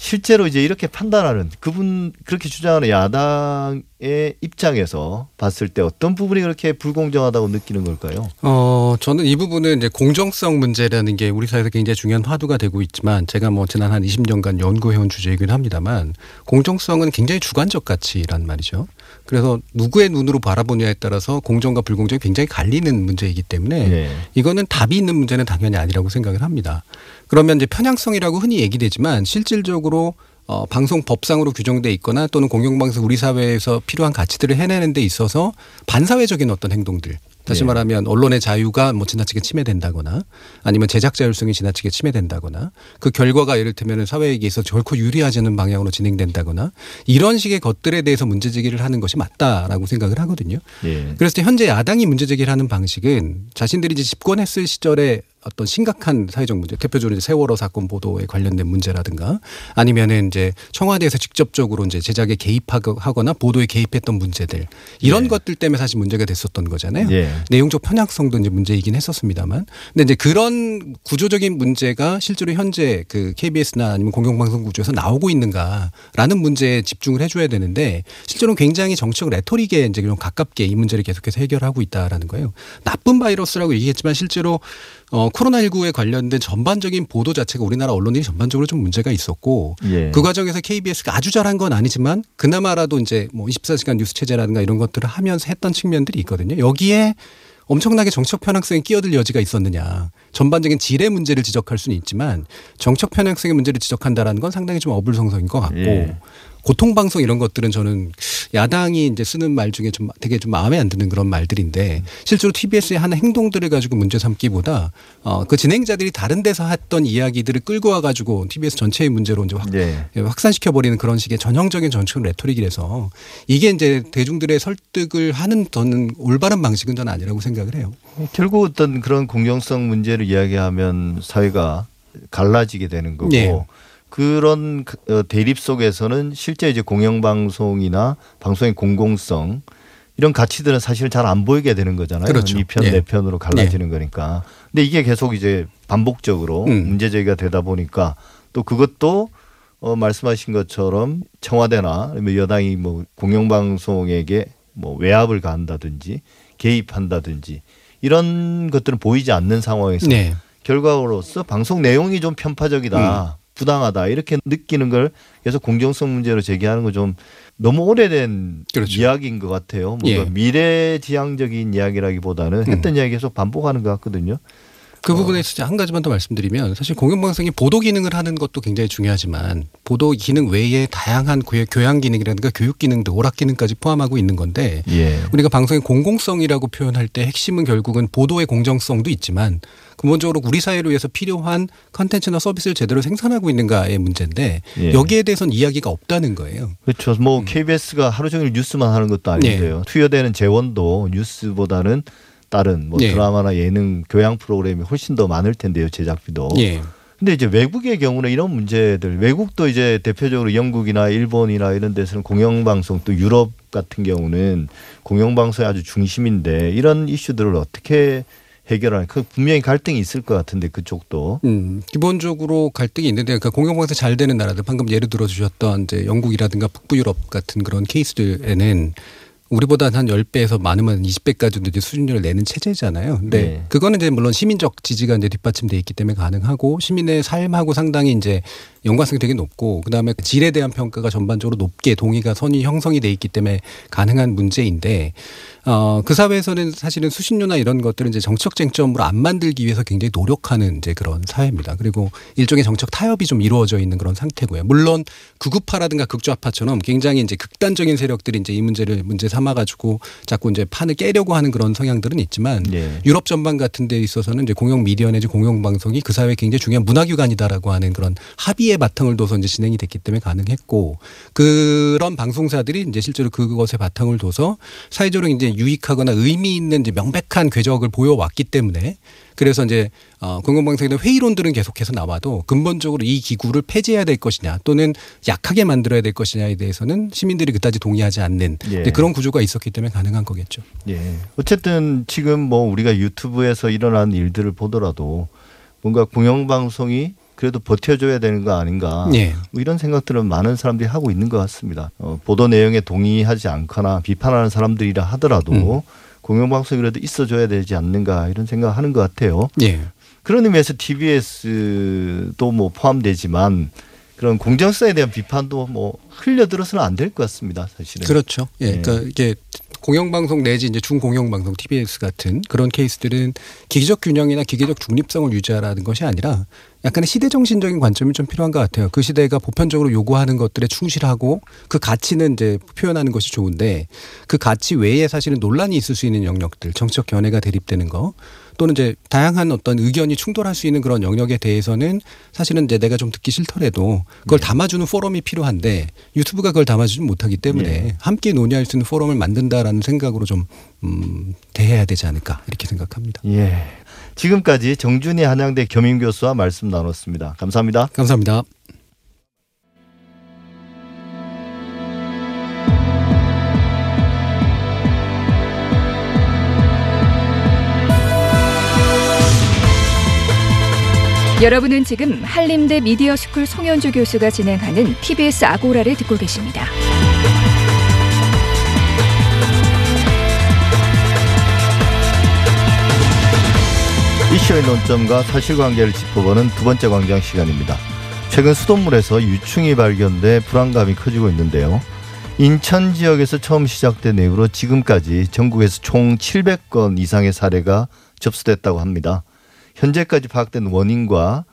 실제로 이제 이렇게 판단하는 그분 그렇게 주장하는 야당의 입장에서 봤을 때 어떤 부분이 그렇게 불공정하다고 느끼는 걸까요? 어, 저는 이 부분은 이제 공정성 문제라는 게 우리 사회에서 굉장히 중요한 화두가 되고 있지만 제가 뭐 지난 한 20년간 연구해온 주제이긴 합니다만 공정성은 굉장히 주관적 가치란 말이죠. 그래서 누구의 눈으로 바라보냐에 따라서 공정과 불공정이 굉장히 갈리는 문제이기 때문에 네. 이거는 답이 있는 문제는 당연히 아니라고 생각을 합니다. 그러면 이제 편향성이라고 흔히 얘기되지만 실질적으로 어, 방송 법상으로 규정돼 있거나 또는 공영방송 우리 사회에서 필요한 가치들을 해내는 데 있어서 반사회적인 어떤 행동들 다시 네. 말하면 언론의 자유가 뭐 지나치게 침해된다거나 아니면 제작 자율성이 지나치게 침해된다거나 그 결과가 예를 들면 사회에게서 결코 유리하지 않은 방향으로 진행된다거나 이런 식의 것들에 대해서 문제 제기를 하는 것이 맞다라고 생각을 하거든요. 예. 그래서 현재 야당이 문제 제기를 하는 방식은 자신들이 이제 집권했을 시절에 어떤 심각한 사회적 문제, 대표적으로 이제 세월호 사건 보도에 관련된 문제라든가 아니면은 이제 청와대에서 직접적으로 이제 제작에 개입하거나 보도에 개입했던 문제들 이런 예. 것들 때문에 사실 문제가 됐었던 거잖아요. 예. 내용적 편향성도 이제 문제이긴 했었습니다만, 근데 이제 그런 구조적인 문제가 실제로 현재 그 KBS나 아니면 공영방송 구조에서 나오고 있는가라는 문제에 집중을 해줘야 되는데 실제로 는 굉장히 정치적 레토릭에 이제 좀 가깝게 이 문제를 계속해서 해결하고 있다라는 거예요. 나쁜 바이러스라고 얘기했지만 실제로 어, 코로나19에 관련된 전반적인 보도 자체가 우리나라 언론들이 전반적으로 좀 문제가 있었고 예. 그 과정에서 KBS가 아주 잘한 건 아니지만 그나마라도 이제 뭐 24시간 뉴스 체제라든가 이런 것들을 하면서 했던 측면들이 있거든요. 여기에 엄청나게 정책 편향성이 끼어들 여지가 있었느냐. 전반적인 질의 문제를 지적할 수는 있지만 정책 편향성의 문제를 지적한다라는 건 상당히 좀 어불성성인 것 같고 예. 고통 방송 이런 것들은 저는 야당이 이제 쓰는 말 중에 좀 되게 좀 마음에 안 드는 그런 말들인데 실제로 TBS의 하는 행동들을 가지고 문제 삼기보다 어, 그 진행자들이 다른 데서 했던 이야기들을 끌고 와가지고 TBS 전체의 문제로 이제 확, 예. 확산시켜 버리는 그런 식의 전형적인 정치적 레토릭이라서 이게 이제 대중들의 설득을 하는 저는 올바른 방식은 저는 아니라고 생각을 해요. 결국 어떤 그런 공정성 문제를 이야기하면 사회가 갈라지게 되는 거고 네. 그런 그, 어, 대립 속에서는 실제 이제 공영방송이나 방송의 공공성 이런 가치들은 사실 잘 안 보이게 되는 거잖아요. 그렇죠. 이 편, 예. 내 편으로 갈라지는 거니까. 근데 이게 계속 이제 반복적으로 음. 문제 제기가 되다 보니까 또 그것도 어, 말씀하신 것처럼 청와대나 여당이 뭐 공영방송에게 뭐 외압을 가한다든지 개입한다든지 이런 것들은 보이지 않는 상황에서 네. 결과로서 방송 내용이 좀 편파적이다, 부당하다 이렇게 느끼는 걸 계속 공정성 문제로 제기하는 건좀 너무 오래된 그렇죠. 이야기인 것 같아요. 뭔가 예. 미래지향적인 이야기라기보다는 했던 이야기 계속 반복하는 것 같거든요. 그 부분에 있어서 한 가지만 더 말씀드리면 사실 공영방송이 보도 기능을 하는 것도 굉장히 중요하지만 보도 기능 외에 다양한 교- 교양 기능이라든가 교육 기능도 오락 기능까지 포함하고 있는 건데 예. 우리가 방송의 공공성이라고 표현할 때 핵심은 결국은 보도의 공정성도 있지만 근본적으로 우리 사회를 위해서 필요한 컨텐츠나 서비스를 제대로 생산하고 있는가의 문제인데 예. 여기에 대해서는 이야기가 없다는 거예요. 그렇죠. 뭐 KBS가 하루 종일 뉴스만 하는 것도 아닌데요. 투여되는 재원도 뉴스보다는 다른 뭐 예. 드라마나 예능 교양 프로그램이 훨씬 더 많을 텐데요. 제작비도. 예. 근데 이제 외국의 경우는 이런 문제들 외국도 이제 대표적으로 영국이나 일본이나 이런 데서는 공영방송 또 유럽 같은 경우는 공영방송이 아주 중심인데 이런 이슈들을 어떻게 해결하는 그 분명히 갈등이 있을 것 같은데 그쪽도 음, 기본적으로 갈등이 있는데 그 공영방송 잘 되는 나라들 방금 예를 들어 주셨던 이제 영국이라든가 북부 유럽 같은 그런 케이스들에는 우리보다 한 10배에서 많으면 20배까지도 이제 수준료를 내는 체제잖아요. 근데 네. 그거는 이제 물론 시민적 지지가 이제 뒷받침돼 있기 때문에 가능하고 시민의 삶하고 상당히 이제 연관성이 되게 높고 그다음에 질에 대한 평가가 전반적으로 높게 동의가 선이 형성이 돼 있기 때문에 가능한 문제인데 어, 그 사회에서는 사실은 수신료나 이런 것들은 이제 정책 쟁점으로 안 만들기 위해서 굉장히 노력하는 이제 그런 사회입니다. 그리고 일종의 정책 타협이 좀 이루어져 있는 그런 상태고요. 물론 극우파라든가 극좌파처럼 굉장히 이제 극단적인 세력들이 이제 이 문제를 문제 삼아 가지고 자꾸 이제 판을 깨려고 하는 그런 성향들은 있지만 예. 유럽 전반 같은 데 있어서는 이제 공영 미디어 내지 공영 방송이 그 사회에 굉장히 중요한 문화기관이다라고 하는 그런 합의의 바탕을 둬서 이제 진행이 됐기 때문에 가능했고 그런 방송사들이 이제 실제로 그것에 바탕을 둬서 사회적으로 이제 유익하거나 의미 있는 이제 명백한 궤적을 보여왔기 때문에 그래서 이제 어 공영방송에 대한 회의론들은 계속해서 나와도 근본적으로 이 기구를 폐지해야 될 것이냐 또는 약하게 만들어야 될 것이냐에 대해서는 시민들이 그다지 동의하지 않는 예. 그런 구조가 있었기 때문에 가능한 거겠죠. 예. 어쨌든 지금 뭐 우리가 유튜브에서 일어난 일들을 보더라도 뭔가 공영방송이 그래도 버텨줘야 되는 거 아닌가. 예. 뭐 이런 생각들은 많은 사람들이 하고 있는 것 같습니다. 어, 보도 내용에 동의하지 않거나 비판하는 사람들이라 하더라도 음. 공영방송이라도 있어줘야 되지 않는가 이런 생각하는 것 같아요. 예. 그런 의미에서 TBS도 뭐 포함되지만 그런 공정성에 대한 비판도 뭐 흘려들어서는 안 될 것 같습니다. 사실은. 그렇죠. 예. 네. 그러니까 이게 공영방송 내지 이제 중공영방송 TBS 같은 그런 케이스들은 기계적 균형이나 기계적 중립성을 유지하라는 것이 아니라 약간의 시대 정신적인 관점이 좀 필요한 것 같아요. 그 시대가 보편적으로 요구하는 것들에 충실하고 그 가치는 이제 표현하는 것이 좋은데 그 가치 외에 사실은 논란이 있을 수 있는 영역들, 정치적 견해가 대립되는 거 또는 이제 다양한 어떤 의견이 충돌할 수 있는 그런 영역에 대해서는 사실은 이제 내가 좀 듣기 싫더라도 그걸 담아주는 포럼이 필요한데 유튜브가 그걸 담아주지 못하기 때문에 예. 함께 논의할 수 있는 포럼을 만든다라는 생각으로 좀 음, 대해야 되지 않을까 이렇게 생각합니다. 예. 지금까지 정준희 한양대 겸임교수와 말씀 나눴습니다. 감사합니다. 감사합니다. 여러분은 지금 한림대 미디어스쿨 송현주 교수가 진행하는 TBS 아고라를 듣고 계십니다. 이슈의 논점과 사실관계를 짚어보는 두 번째 광장 시간입니다. 최근 수돗물에서 유충이 발견돼 불안감이 커지고 있는데요. 인천 지역에서 처음 시작된 이후로 지금까지 전국에서 총 700건 이상의 사례가 접수됐다고 합니다. 현재까지 파악된 원인과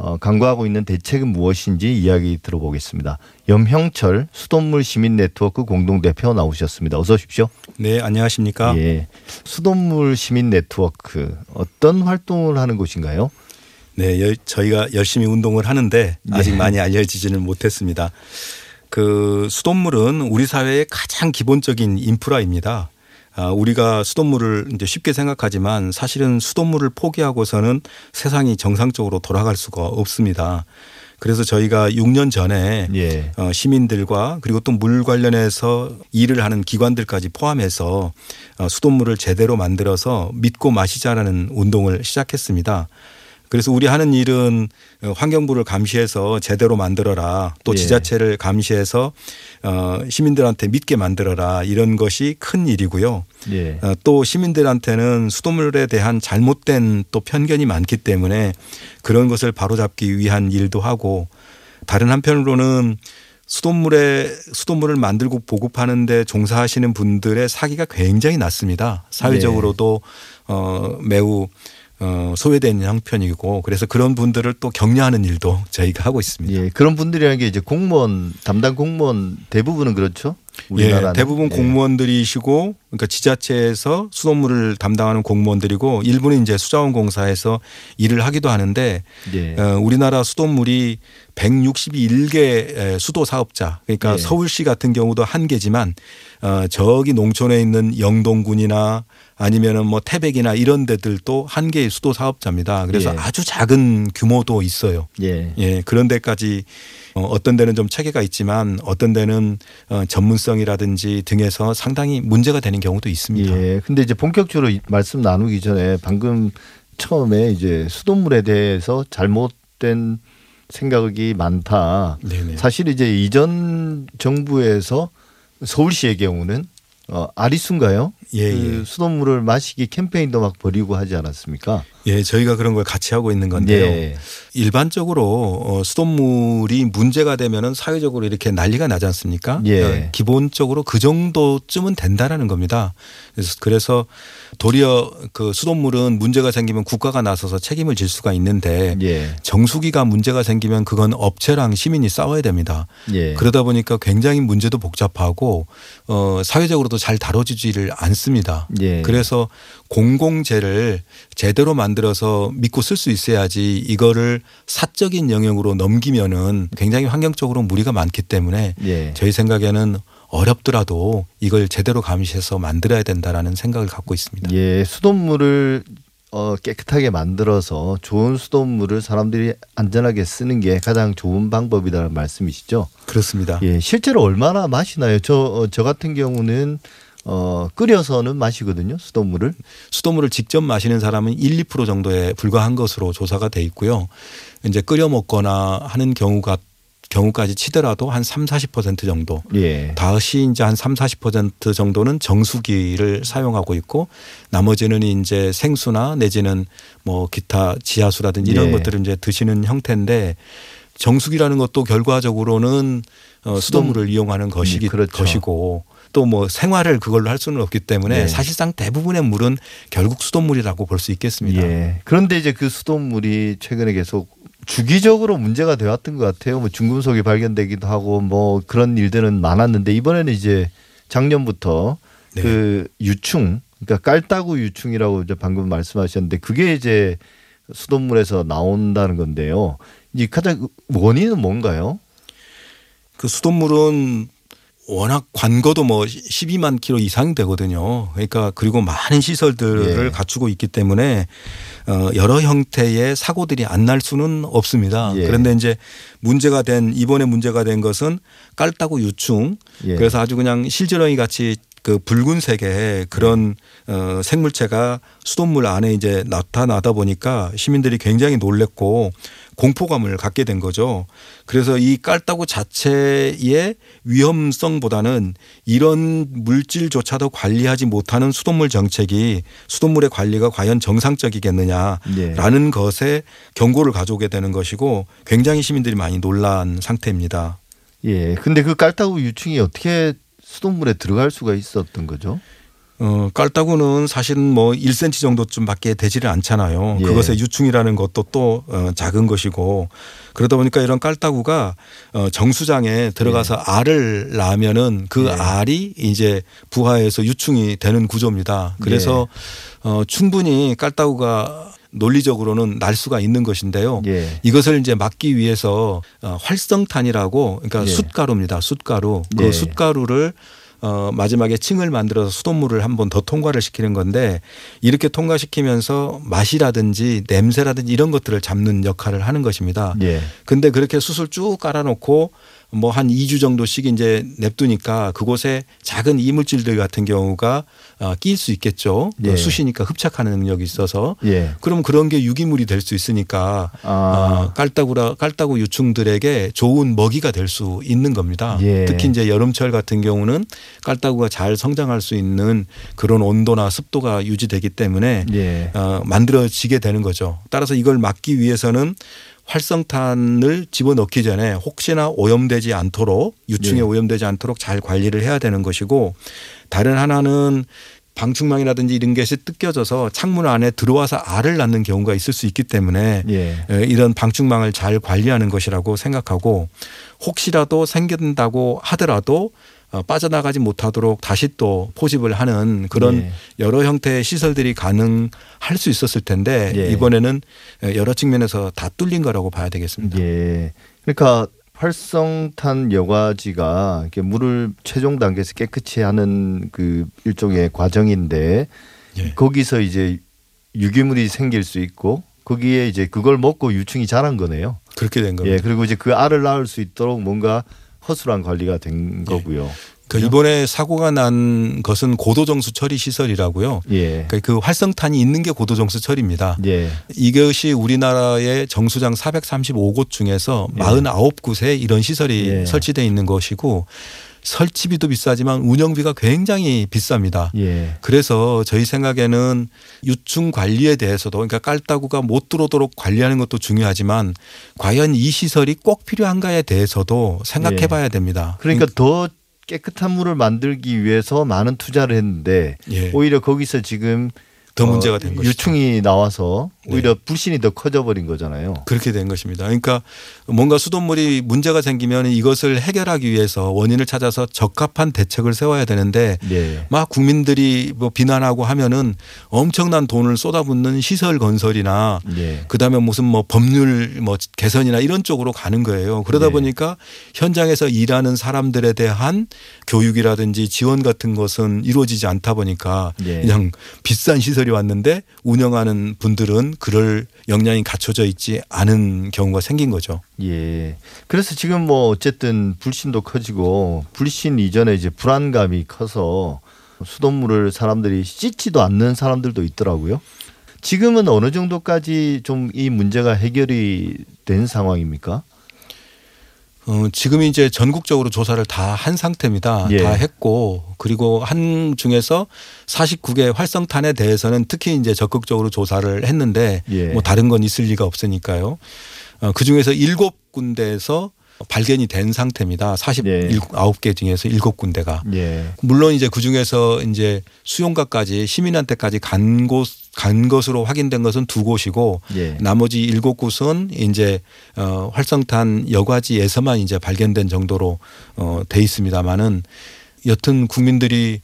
어, 강구하고 있는 대책은 무엇인지 이야기 들어보겠습니다. 염형철 수돗물 시민 네트워크 공동대표 나오셨습니다. 어서 오십시오. 네, 안녕하십니까? 예. 수돗물 시민 네트워크 어떤 활동을 하는 곳인가요? 네, 여- 저희가 열심히 운동을 하는데 아직 네. 많이 알려지지는 못했습니다. 그 수돗물은 우리 사회의 가장 기본적인 인프라입니다. 아, 우리가 수돗물을 이제 쉽게 생각하지만 사실은 수돗물을 포기하고서는 세상이 정상적으로 돌아갈 수가 없습니다. 그래서 저희가 6년 전에 예. 어, 시민들과 그리고 또 물 관련해서 일을 하는 기관들까지 포함해서 어, 수돗물을 제대로 만들어서 믿고 마시자라는 운동을 시작했습니다. 그래서 우리 하는 일은 어, 환경부를 감시해서 제대로 만들어라 또 예. 지자체를 감시해서 어, 시민들한테 믿게 만들어라 이런 것이 큰 일이고요. 예. 어, 또 시민들한테는 수돗물에 대한 잘못된 또 편견이 많기 때문에 그런 것을 바로잡기 위한 일도 하고 다른 한편으로는 수돗물에 수돗물을 만들고 보급하는데 종사하시는 분들의 사기가 굉장히 낮습니다. 사회적으로도 어 매우 어 소외된 형편이고 그래서 그런 분들을 또 격려하는 일도 저희가 하고 있습니다. 예. 그런 분들이라는 게 이제 공무원 담당 공무원 대부분은 그렇죠. 우리나라는. 예, 대부분 예. 공무원들이시고 그러니까 지자체에서 수돗물을 담당하는 공무원들이고 일부는 이제 수자원공사에서 일을 하기도 하는데 예. 어, 우리나라 수돗물이 161개 수도 사업자 그러니까 예. 서울시 같은 경우도 한 개지만 어, 저기 농촌에 있는 영동군이나 아니면은 뭐 태백이나 이런 데들도 한 개의 수도 사업자입니다. 그래서 예. 아주 작은 규모도 있어요. 예. 예, 그런 데까지 어, 어떤 데는 좀 체계가 있지만 어떤 데는 어, 전문성이라든지 등에서 상당히 문제가 되는 경우도 있습니다. 예. 근데 이제 본격적으로 이 말씀 나누기 전에 방금 처음에 이제 수돗물에 대해서 잘못된 생각이 많다. 네네. 사실 이제 이전 정부에서 서울시의 경우는 어, 아리수인가요? 예, 그 예. 수돗물을 마시기 캠페인도 막 벌이고 하지 않았습니까? 예, 저희가 그런 걸 같이 하고 있는 건데요. 네. 일반적으로 어, 수돗물이 문제가 되면은 사회적으로 이렇게 난리가 나지 않습니까? 예. 어, 기본적으로 그 정도쯤은 된다라는 겁니다. 그래서, 그래서 도리어 그 수돗물은 문제가 생기면 국가가 나서서 책임을 질 수가 있는데 예. 정수기가 문제가 생기면 그건 업체랑 시민이 싸워야 됩니다. 예. 그러다 보니까 굉장히 문제도 복잡하고 어 사회적으로도 잘 다뤄지지를 않 습니다. 예. 그래서 공공재를 제대로 만들어서 믿고 쓸 수 있어야지 이거를 사적인 영역으로 넘기면은 굉장히 환경적으로 무리가 많기 때문에 예. 저희 생각에는 어렵더라도 이걸 제대로 감시해서 만들어야 된다라는 생각을 갖고 있습니다. 예, 수돗물을 어, 깨끗하게 만들어서 좋은 수돗물을 사람들이 안전하게 쓰는 게 가장 좋은 방법이라는 말씀이시죠? 그렇습니다. 예, 실제로 얼마나 마시나요? 저, 어, 저 같은 경우는 어, 끓여서는 마시거든요, 수돗물을. 수돗물을 직접 마시는 사람은 1, 2% 정도에 불과한 것으로 조사가 돼 있고요. 이제 끓여 먹거나 하는 경우가 경우까지 치더라도 한 3, 40% 정도. 예. 다시 이제 한 3, 40% 정도는 정수기를 사용하고 있고 나머지는 이제 생수나 내지는 뭐 기타 지하수라든지 이런 예. 것들을 이제 드시는 형태인데 정수기라는 것도 결과적으로는 어, 수돗물을 이용하는 것이기 음, 그렇죠. 것이고 또 뭐 생활을 그걸로 할 수는 없기 때문에 네. 사실상 대부분의 물은 결국 수돗물이라고 볼 수 있겠습니다. 예. 그런데 이제 그 수돗물이 최근에 계속 주기적으로 문제가 되었던 것 같아요. 뭐 중금속이 발견되기도 하고 뭐 그런 일들은 많았는데 이번에는 이제 작년부터 네. 그 유충, 그러니까 깔따구 유충이라고 이제 방금 말씀하셨는데 그게 이제 수돗물에서 나온다는 건데요. 이 가장 원인은 뭔가요? 그 수돗물은 워낙 관거도 뭐 12만 킬로 이상 되거든요. 그러니까 그리고 많은 시설들을 예. 갖추고 있기 때문에 어 여러 형태의 사고들이 안 날 수는 없습니다. 예. 그런데 이제 문제가 된 이번에 문제가 된 것은 깔따구 유충 예. 그래서 아주 그냥 실지렁이 같이 그 붉은색의 그런 어 생물체가 수돗물 안에 이제 나타나다 보니까 시민들이 굉장히 놀랬고 공포감을 갖게 된 거죠. 그래서 이 깔따구 자체의 위험성보다는 이런 물질조차도 관리하지 못하는 수돗물 정책이 수돗물의 관리가 과연 정상적이겠느냐라는 예. 것에 경고를 가져오게 되는 것이고 굉장히 시민들이 많이 놀란 상태입니다. 예. 근데 그 깔따구 유충이 어떻게 수돗물에 들어갈 수가 있었던 거죠? 어, 깔따구는 사실은 뭐 1cm 정도쯤밖에 되지를 않잖아요. 예. 그것의 유충이라는 것도 또 어, 작은 것이고 그러다 보니까 이런 깔따구가 어, 정수장에 들어가서 알을 낳으면은 그 예. 알이 이제 부화해서 유충이 되는 구조입니다. 그래서 어, 충분히 깔따구가 논리적으로는 날 수가 있는 것인데요. 예. 이것을 이제 막기 위해서 어, 활성탄이라고 그러니까 예. 숯가루입니다. 숯가루. 그 예. 숯가루를 어, 마지막에 층을 만들어서 수돗물을 한 번 더 통과를 시키는 건데 이렇게 통과시키면서 맛이라든지 냄새라든지 이런 것들을 잡는 역할을 하는 것입니다. 예. 근데 그렇게 숯을 쭉 깔아놓고 뭐 한 2주 정도씩 이제 냅두니까 그곳에 작은 이물질들 같은 경우가 어, 끼일 수 있겠죠. 예. 그 숯이니까 흡착하는 능력이 있어서 예. 그럼 그런 게 유기물이 될 수 있으니까 아. 어, 깔따구라 깔따구 유충들에게 좋은 먹이가 될 수 있는 겁니다. 예. 특히 이제 여름철 같은 경우는 깔따구가 잘 성장할 수 있는 그런 온도나 습도가 유지되기 때문에 예. 어, 만들어지게 되는 거죠. 따라서 이걸 막기 위해서는 활성탄을 집어넣기 전에 혹시나 오염되지 않도록 유충에 예. 오염되지 않도록 잘 관리를 해야 되는 것이고 다른 하나는 방충망이라든지 이런 것이 뜯겨져서 창문 안에 들어와서 알을 낳는 경우가 있을 수 있기 때문에 예. 에, 이런 방충망을 잘 관리하는 것이라고 생각하고 혹시라도 생긴다고 하더라도 어, 빠져나가지 못하도록 다시 또 포집을 하는 그런 예. 여러 형태의 시설들이 가능할 수 있었을 텐데 예. 이번에는 여러 측면에서 다 뚫린 거라고 봐야 되겠습니다. 예. 그러니까 활성탄 여과지가 이렇게 물을 최종 단계에서 깨끗이 하는 그 일종의 과정인데 예. 거기서 이제 유기물이 생길 수 있고 거기에 이제 그걸 먹고 유충이 자란 거네요. 그렇게 된 겁니다. 예. 그리고 이제 그 알을 낳을 수 있도록 뭔가 허술한 관리가 된 거고요. 그 이번에 사고가 난 것은 고도정수 처리 시설이라고요. 예. 그러니까 그 활성탄이 있는 게 고도정수 처리입니다. 예. 이것이 우리나라의 정수장 435곳 중에서 예. 49곳에 이런 시설이 예. 설치되어 있는 것이고 설치비도 비싸지만 운영비가 굉장히 비쌉니다. 예. 그래서 저희 생각에는 유충 관리에 대해서도 그러니까 깔따구가 못 들어오도록 관리하는 것도 중요하지만 과연 이 시설이 꼭 필요한가에 대해서도 생각해 예. 봐야 됩니다. 그러니까 더 깨끗한 물을 만들기 위해서 많은 투자를 했는데 예. 오히려 거기서 지금 더 어, 문제가 된 것이죠. 유충이 나와서 네. 오히려 불신이 더 커져 버린 거잖아요. 그렇게 된 것입니다. 그러니까 뭔가 수돗물이 문제가 생기면 이것을 해결하기 위해서 원인을 찾아서 적합한 대책을 세워야 되는데 예. 막 국민들이 뭐 비난하고 하면은 엄청난 돈을 쏟아붓는 시설 건설이나 예. 그다음에 무슨 뭐 법률 뭐 개선이나 이런 쪽으로 가는 거예요. 그러다 네. 보니까 현장에서 일하는 사람들에 대한 교육이라든지 지원 같은 것은 이루어지지 않다 보니까 예. 그냥 비싼 시설이 왔는데 운영하는 분들은 그럴 역량이 갖춰져 있지 않은 경우가 생긴 거죠. 예. 그래서 지금 뭐 어쨌든 불신도 커지고 불신 이전에 이제 불안감이 커서 수돗물을 사람들이 씻지도 않는 사람들도 있더라고요. 지금은 어느 정도까지 좀 이 문제가 해결이 된 상황입니까? 어, 지금 이제 전국적으로 조사를 다 한 상태입니다. 예. 다 했고 그리고 한 중에서 49개 활성탄에 대해서는 특히 이제 적극적으로 조사를 했는데 예. 뭐 다른 건 있을 리가 없으니까요. 어, 그 중에서 일곱 군데에서 발견이 된 상태입니다. 예. 49개 중에서 일곱 군데가. 예. 물론 이제 그 중에서 이제 수용가까지 시민한테까지 간 곳, 간 것으로 확인된 것은 두 곳이고 예. 나머지 일곱 곳은 이제 어 활성탄 여과지에서만 이제 발견된 정도로 어돼 있습니다만은 여튼 국민들이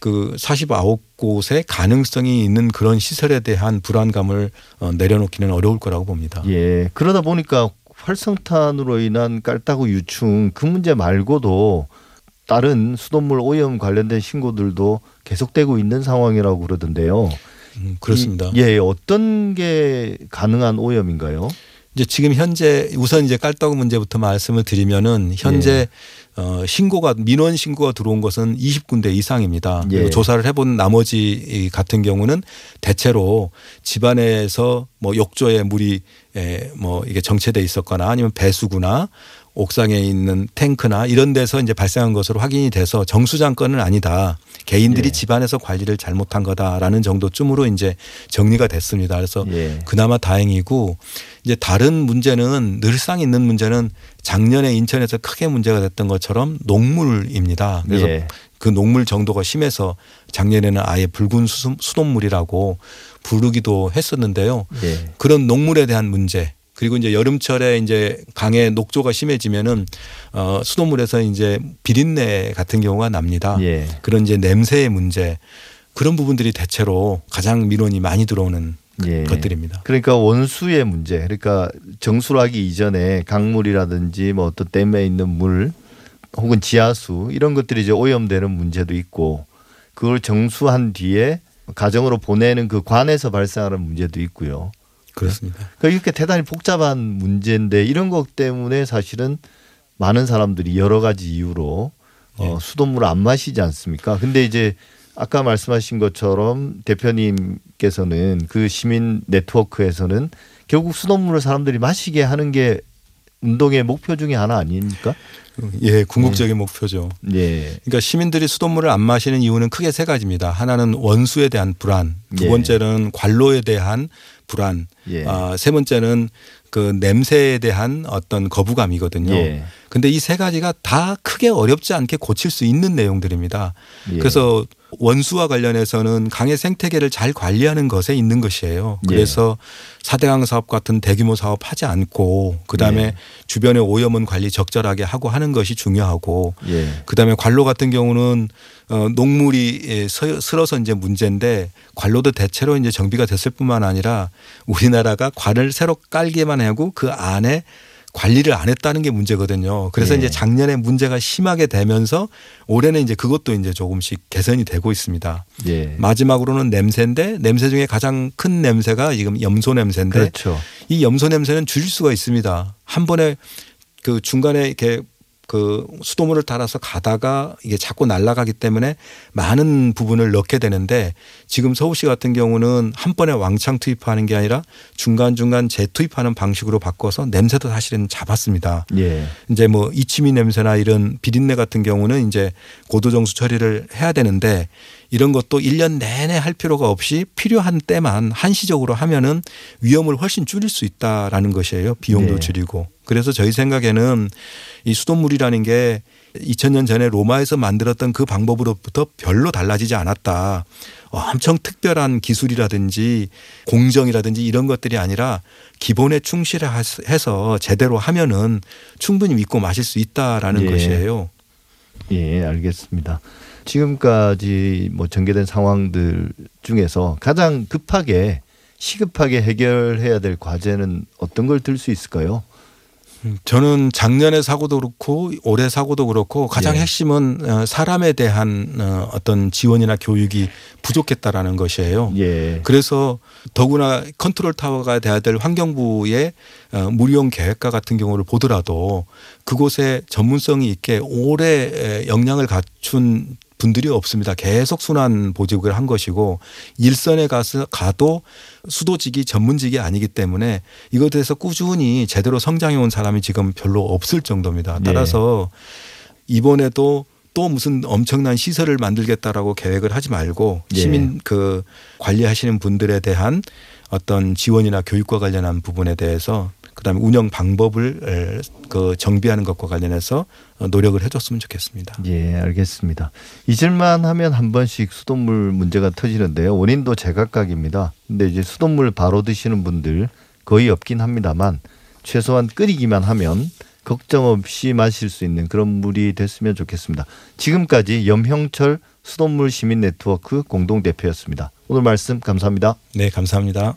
그 49곳의 가능성이 있는 그런 시설에 대한 불안감을 어 내려놓기는 어려울 거라고 봅니다. 예. 그러다 보니까 활성탄으로 인한 깔따구 유충 그 문제 말고도 다른 수돗물 오염 관련된 신고들도 계속되고 있는 상황이라고 그러던데요. 음, 그렇습니다. 이- 예, 어떤 게 가능한 오염인가요? 이제 지금 현재 우선 이제 깔따구 문제부터 말씀을 드리면은 현재 어 신고가 민원 신고가 들어온 것은 20군데 이상입니다. 예. 조사를 해본 나머지 이 같은 경우는 대체로 집안에서 뭐 욕조에 물이 에, 뭐 이게 정체돼 있었거나 아니면 배수구나 옥상에 있는 탱크나 이런 데서 이제 발생한 것으로 확인이 돼서 정수장 건은 아니다. 개인들이 예. 집안에서 관리를 잘못한 거다라는 정도쯤으로 이제 정리가 됐습니다. 그래서 예. 그나마 다행이고 이제 다른 문제는 늘상 있는 문제는 작년에 인천에서 크게 문제가 됐던 것처럼 녹물입니다. 그래서 예. 그 녹물 정도가 심해서 작년에는 아예 붉은 수돗- 수돗물이라고 부르기도 했었는데요. 예. 그런 녹물에 대한 문제 그리고 이제 여름철에 이제 강에 녹조가 심해지면은 어 수돗물에서 이제 비린내 같은 경우가 납니다. 예. 그런 이제 냄새의 문제 그런 부분들이 대체로 가장 민원이 많이 들어오는 예. 것들입니다. 그러니까 원수의 문제. 그러니까 정수하기 이전에 강물이라든지 뭐 어떤 댐에 있는 물 혹은 지하수 이런 것들이 이제 오염되는 문제도 있고 그걸 정수한 뒤에 가정으로 보내는 그 관에서 발생하는 문제도 있고요. 그렇습니다. 그러니까 이렇게 대단히 복잡한 문제인데 이런 것 때문에 사실은 많은 사람들이 여러 가지 이유로 어, 예. 수돗물을 안 마시지 않습니까? 근데 이제 아까 말씀하신 것처럼 대표님께서는 그 시민 네트워크에서는 결국 수돗물을 사람들이 마시게 하는 게 운동의 목표 중에 하나 아닙니까? 예, 궁극적인 목표죠. 예. 그러니까 시민들이 수돗물을 안 마시는 이유는 크게 세 가지입니다. 하나는 원수에 대한 불안, 두 예. 번째는 관로에 대한 불안, 예. 아, 세 번째는 그 냄새에 대한 어떤 거부감이거든요. 예. 근데 이 세 가지가 다 크게 어렵지 않게 고칠 수 있는 내용들입니다. 예. 그래서 원수와 관련해서는 강의 생태계를 잘 관리하는 것에 있는 것이에요. 예. 그래서 사대강 사업 같은 대규모 사업 하지 않고 그다음에 예. 주변의 오염원 관리 적절하게 하고 하는 것이 중요하고 예. 그다음에 관로 같은 경우는 어 녹물이 예, 서- 슬어서 이제 문제인데 관로도 대체로 이제 정비가 됐을 뿐만 아니라 우리나라가 관을 새로 깔기만 하고 그 안에 관리를 안 했다는 게 문제거든요. 그래서 예. 이제 작년에 문제가 심하게 되면서 올해는 이제 그것도 이제 조금씩 개선이 되고 있습니다. 예. 마지막으로는 냄새인데 냄새 중에 가장 큰 냄새가 지금 염소 냄새인데 그렇죠. 이 염소 냄새는 줄일 수가 있습니다. 한 번에 그 중간에 이렇게 그 수돗물을 따라서 가다가 이게 자꾸 날아가기 때문에 많은 부분을 넣게 되는데 지금 서울시 같은 경우는 한 번에 왕창 투입하는 게 아니라 중간중간 재투입하는 방식으로 바꿔서 냄새도 사실은 잡았습니다. 예. 이제 뭐 이치미 냄새나 이런 비린내 같은 경우는 이제 고도정수 처리를 해야 되는데 이런 것도 1년 내내 할 필요가 없이 필요한 때만 한시적으로 하면은 위험을 훨씬 줄일 수 있다라는 것이에요. 비용도 네. 줄이고. 그래서 저희 생각에는 이 수돗물이라는 게 2000년 전에 로마에서 만들었던 그 방법으로부터 별로 달라지지 않았다. 엄청 특별한 기술이라든지 공정이라든지 이런 것들이 아니라 기본에 충실해서 제대로 하면은 충분히 믿고 마실 수 있다라는 예. 것이에요. 예, 알겠습니다. 지금까지 뭐 전개된 상황들 중에서 가장 급하게 시급하게 해결해야 될 과제는 어떤 걸 들 수 있을까요? 저는 작년의 사고도 그렇고 올해 사고도 그렇고 가장 예. 핵심은 어, 사람에 대한 어, 어떤 지원이나 교육이 부족했다라는 것이에요. 예. 그래서 더구나 컨트롤 타워가 돼야 될 환경부의 어, 무리용 계획과 같은 경우를 보더라도 그곳에 전문성이 있게 오래 역량을 갖춘 분들이 없습니다. 계속 순환 보직을 한 것이고 일선에 가서 가도 수도직이 전문직이 아니기 때문에 이것에 대해서 꾸준히 제대로 성장해 온 사람이 지금 별로 없을 정도입니다. 예. 따라서 이번에도 또 무슨 엄청난 시설을 만들겠다라고 계획을 하지 말고 예. 시민 그 관리하시는 분들에 대한 어떤 지원이나 교육과 관련한 부분에 대해서 그다음에 운영 방법을 에, 그 정비하는 것과 관련해서 어, 노력을 해줬으면 좋겠습니다. 예, 알겠습니다. 잊을만 하면 한 번씩 수돗물 문제가 터지는데요. 원인도 제각각입니다. 근데 이제 수돗물 바로 드시는 분들 거의 없긴 합니다만 최소한 끓이기만 하면 걱정 없이 마실 수 있는 그런 물이 됐으면 좋겠습니다. 지금까지 염형철 수돗물 시민 네트워크 공동 대표였습니다. 오늘 말씀 감사합니다. 네, 감사합니다.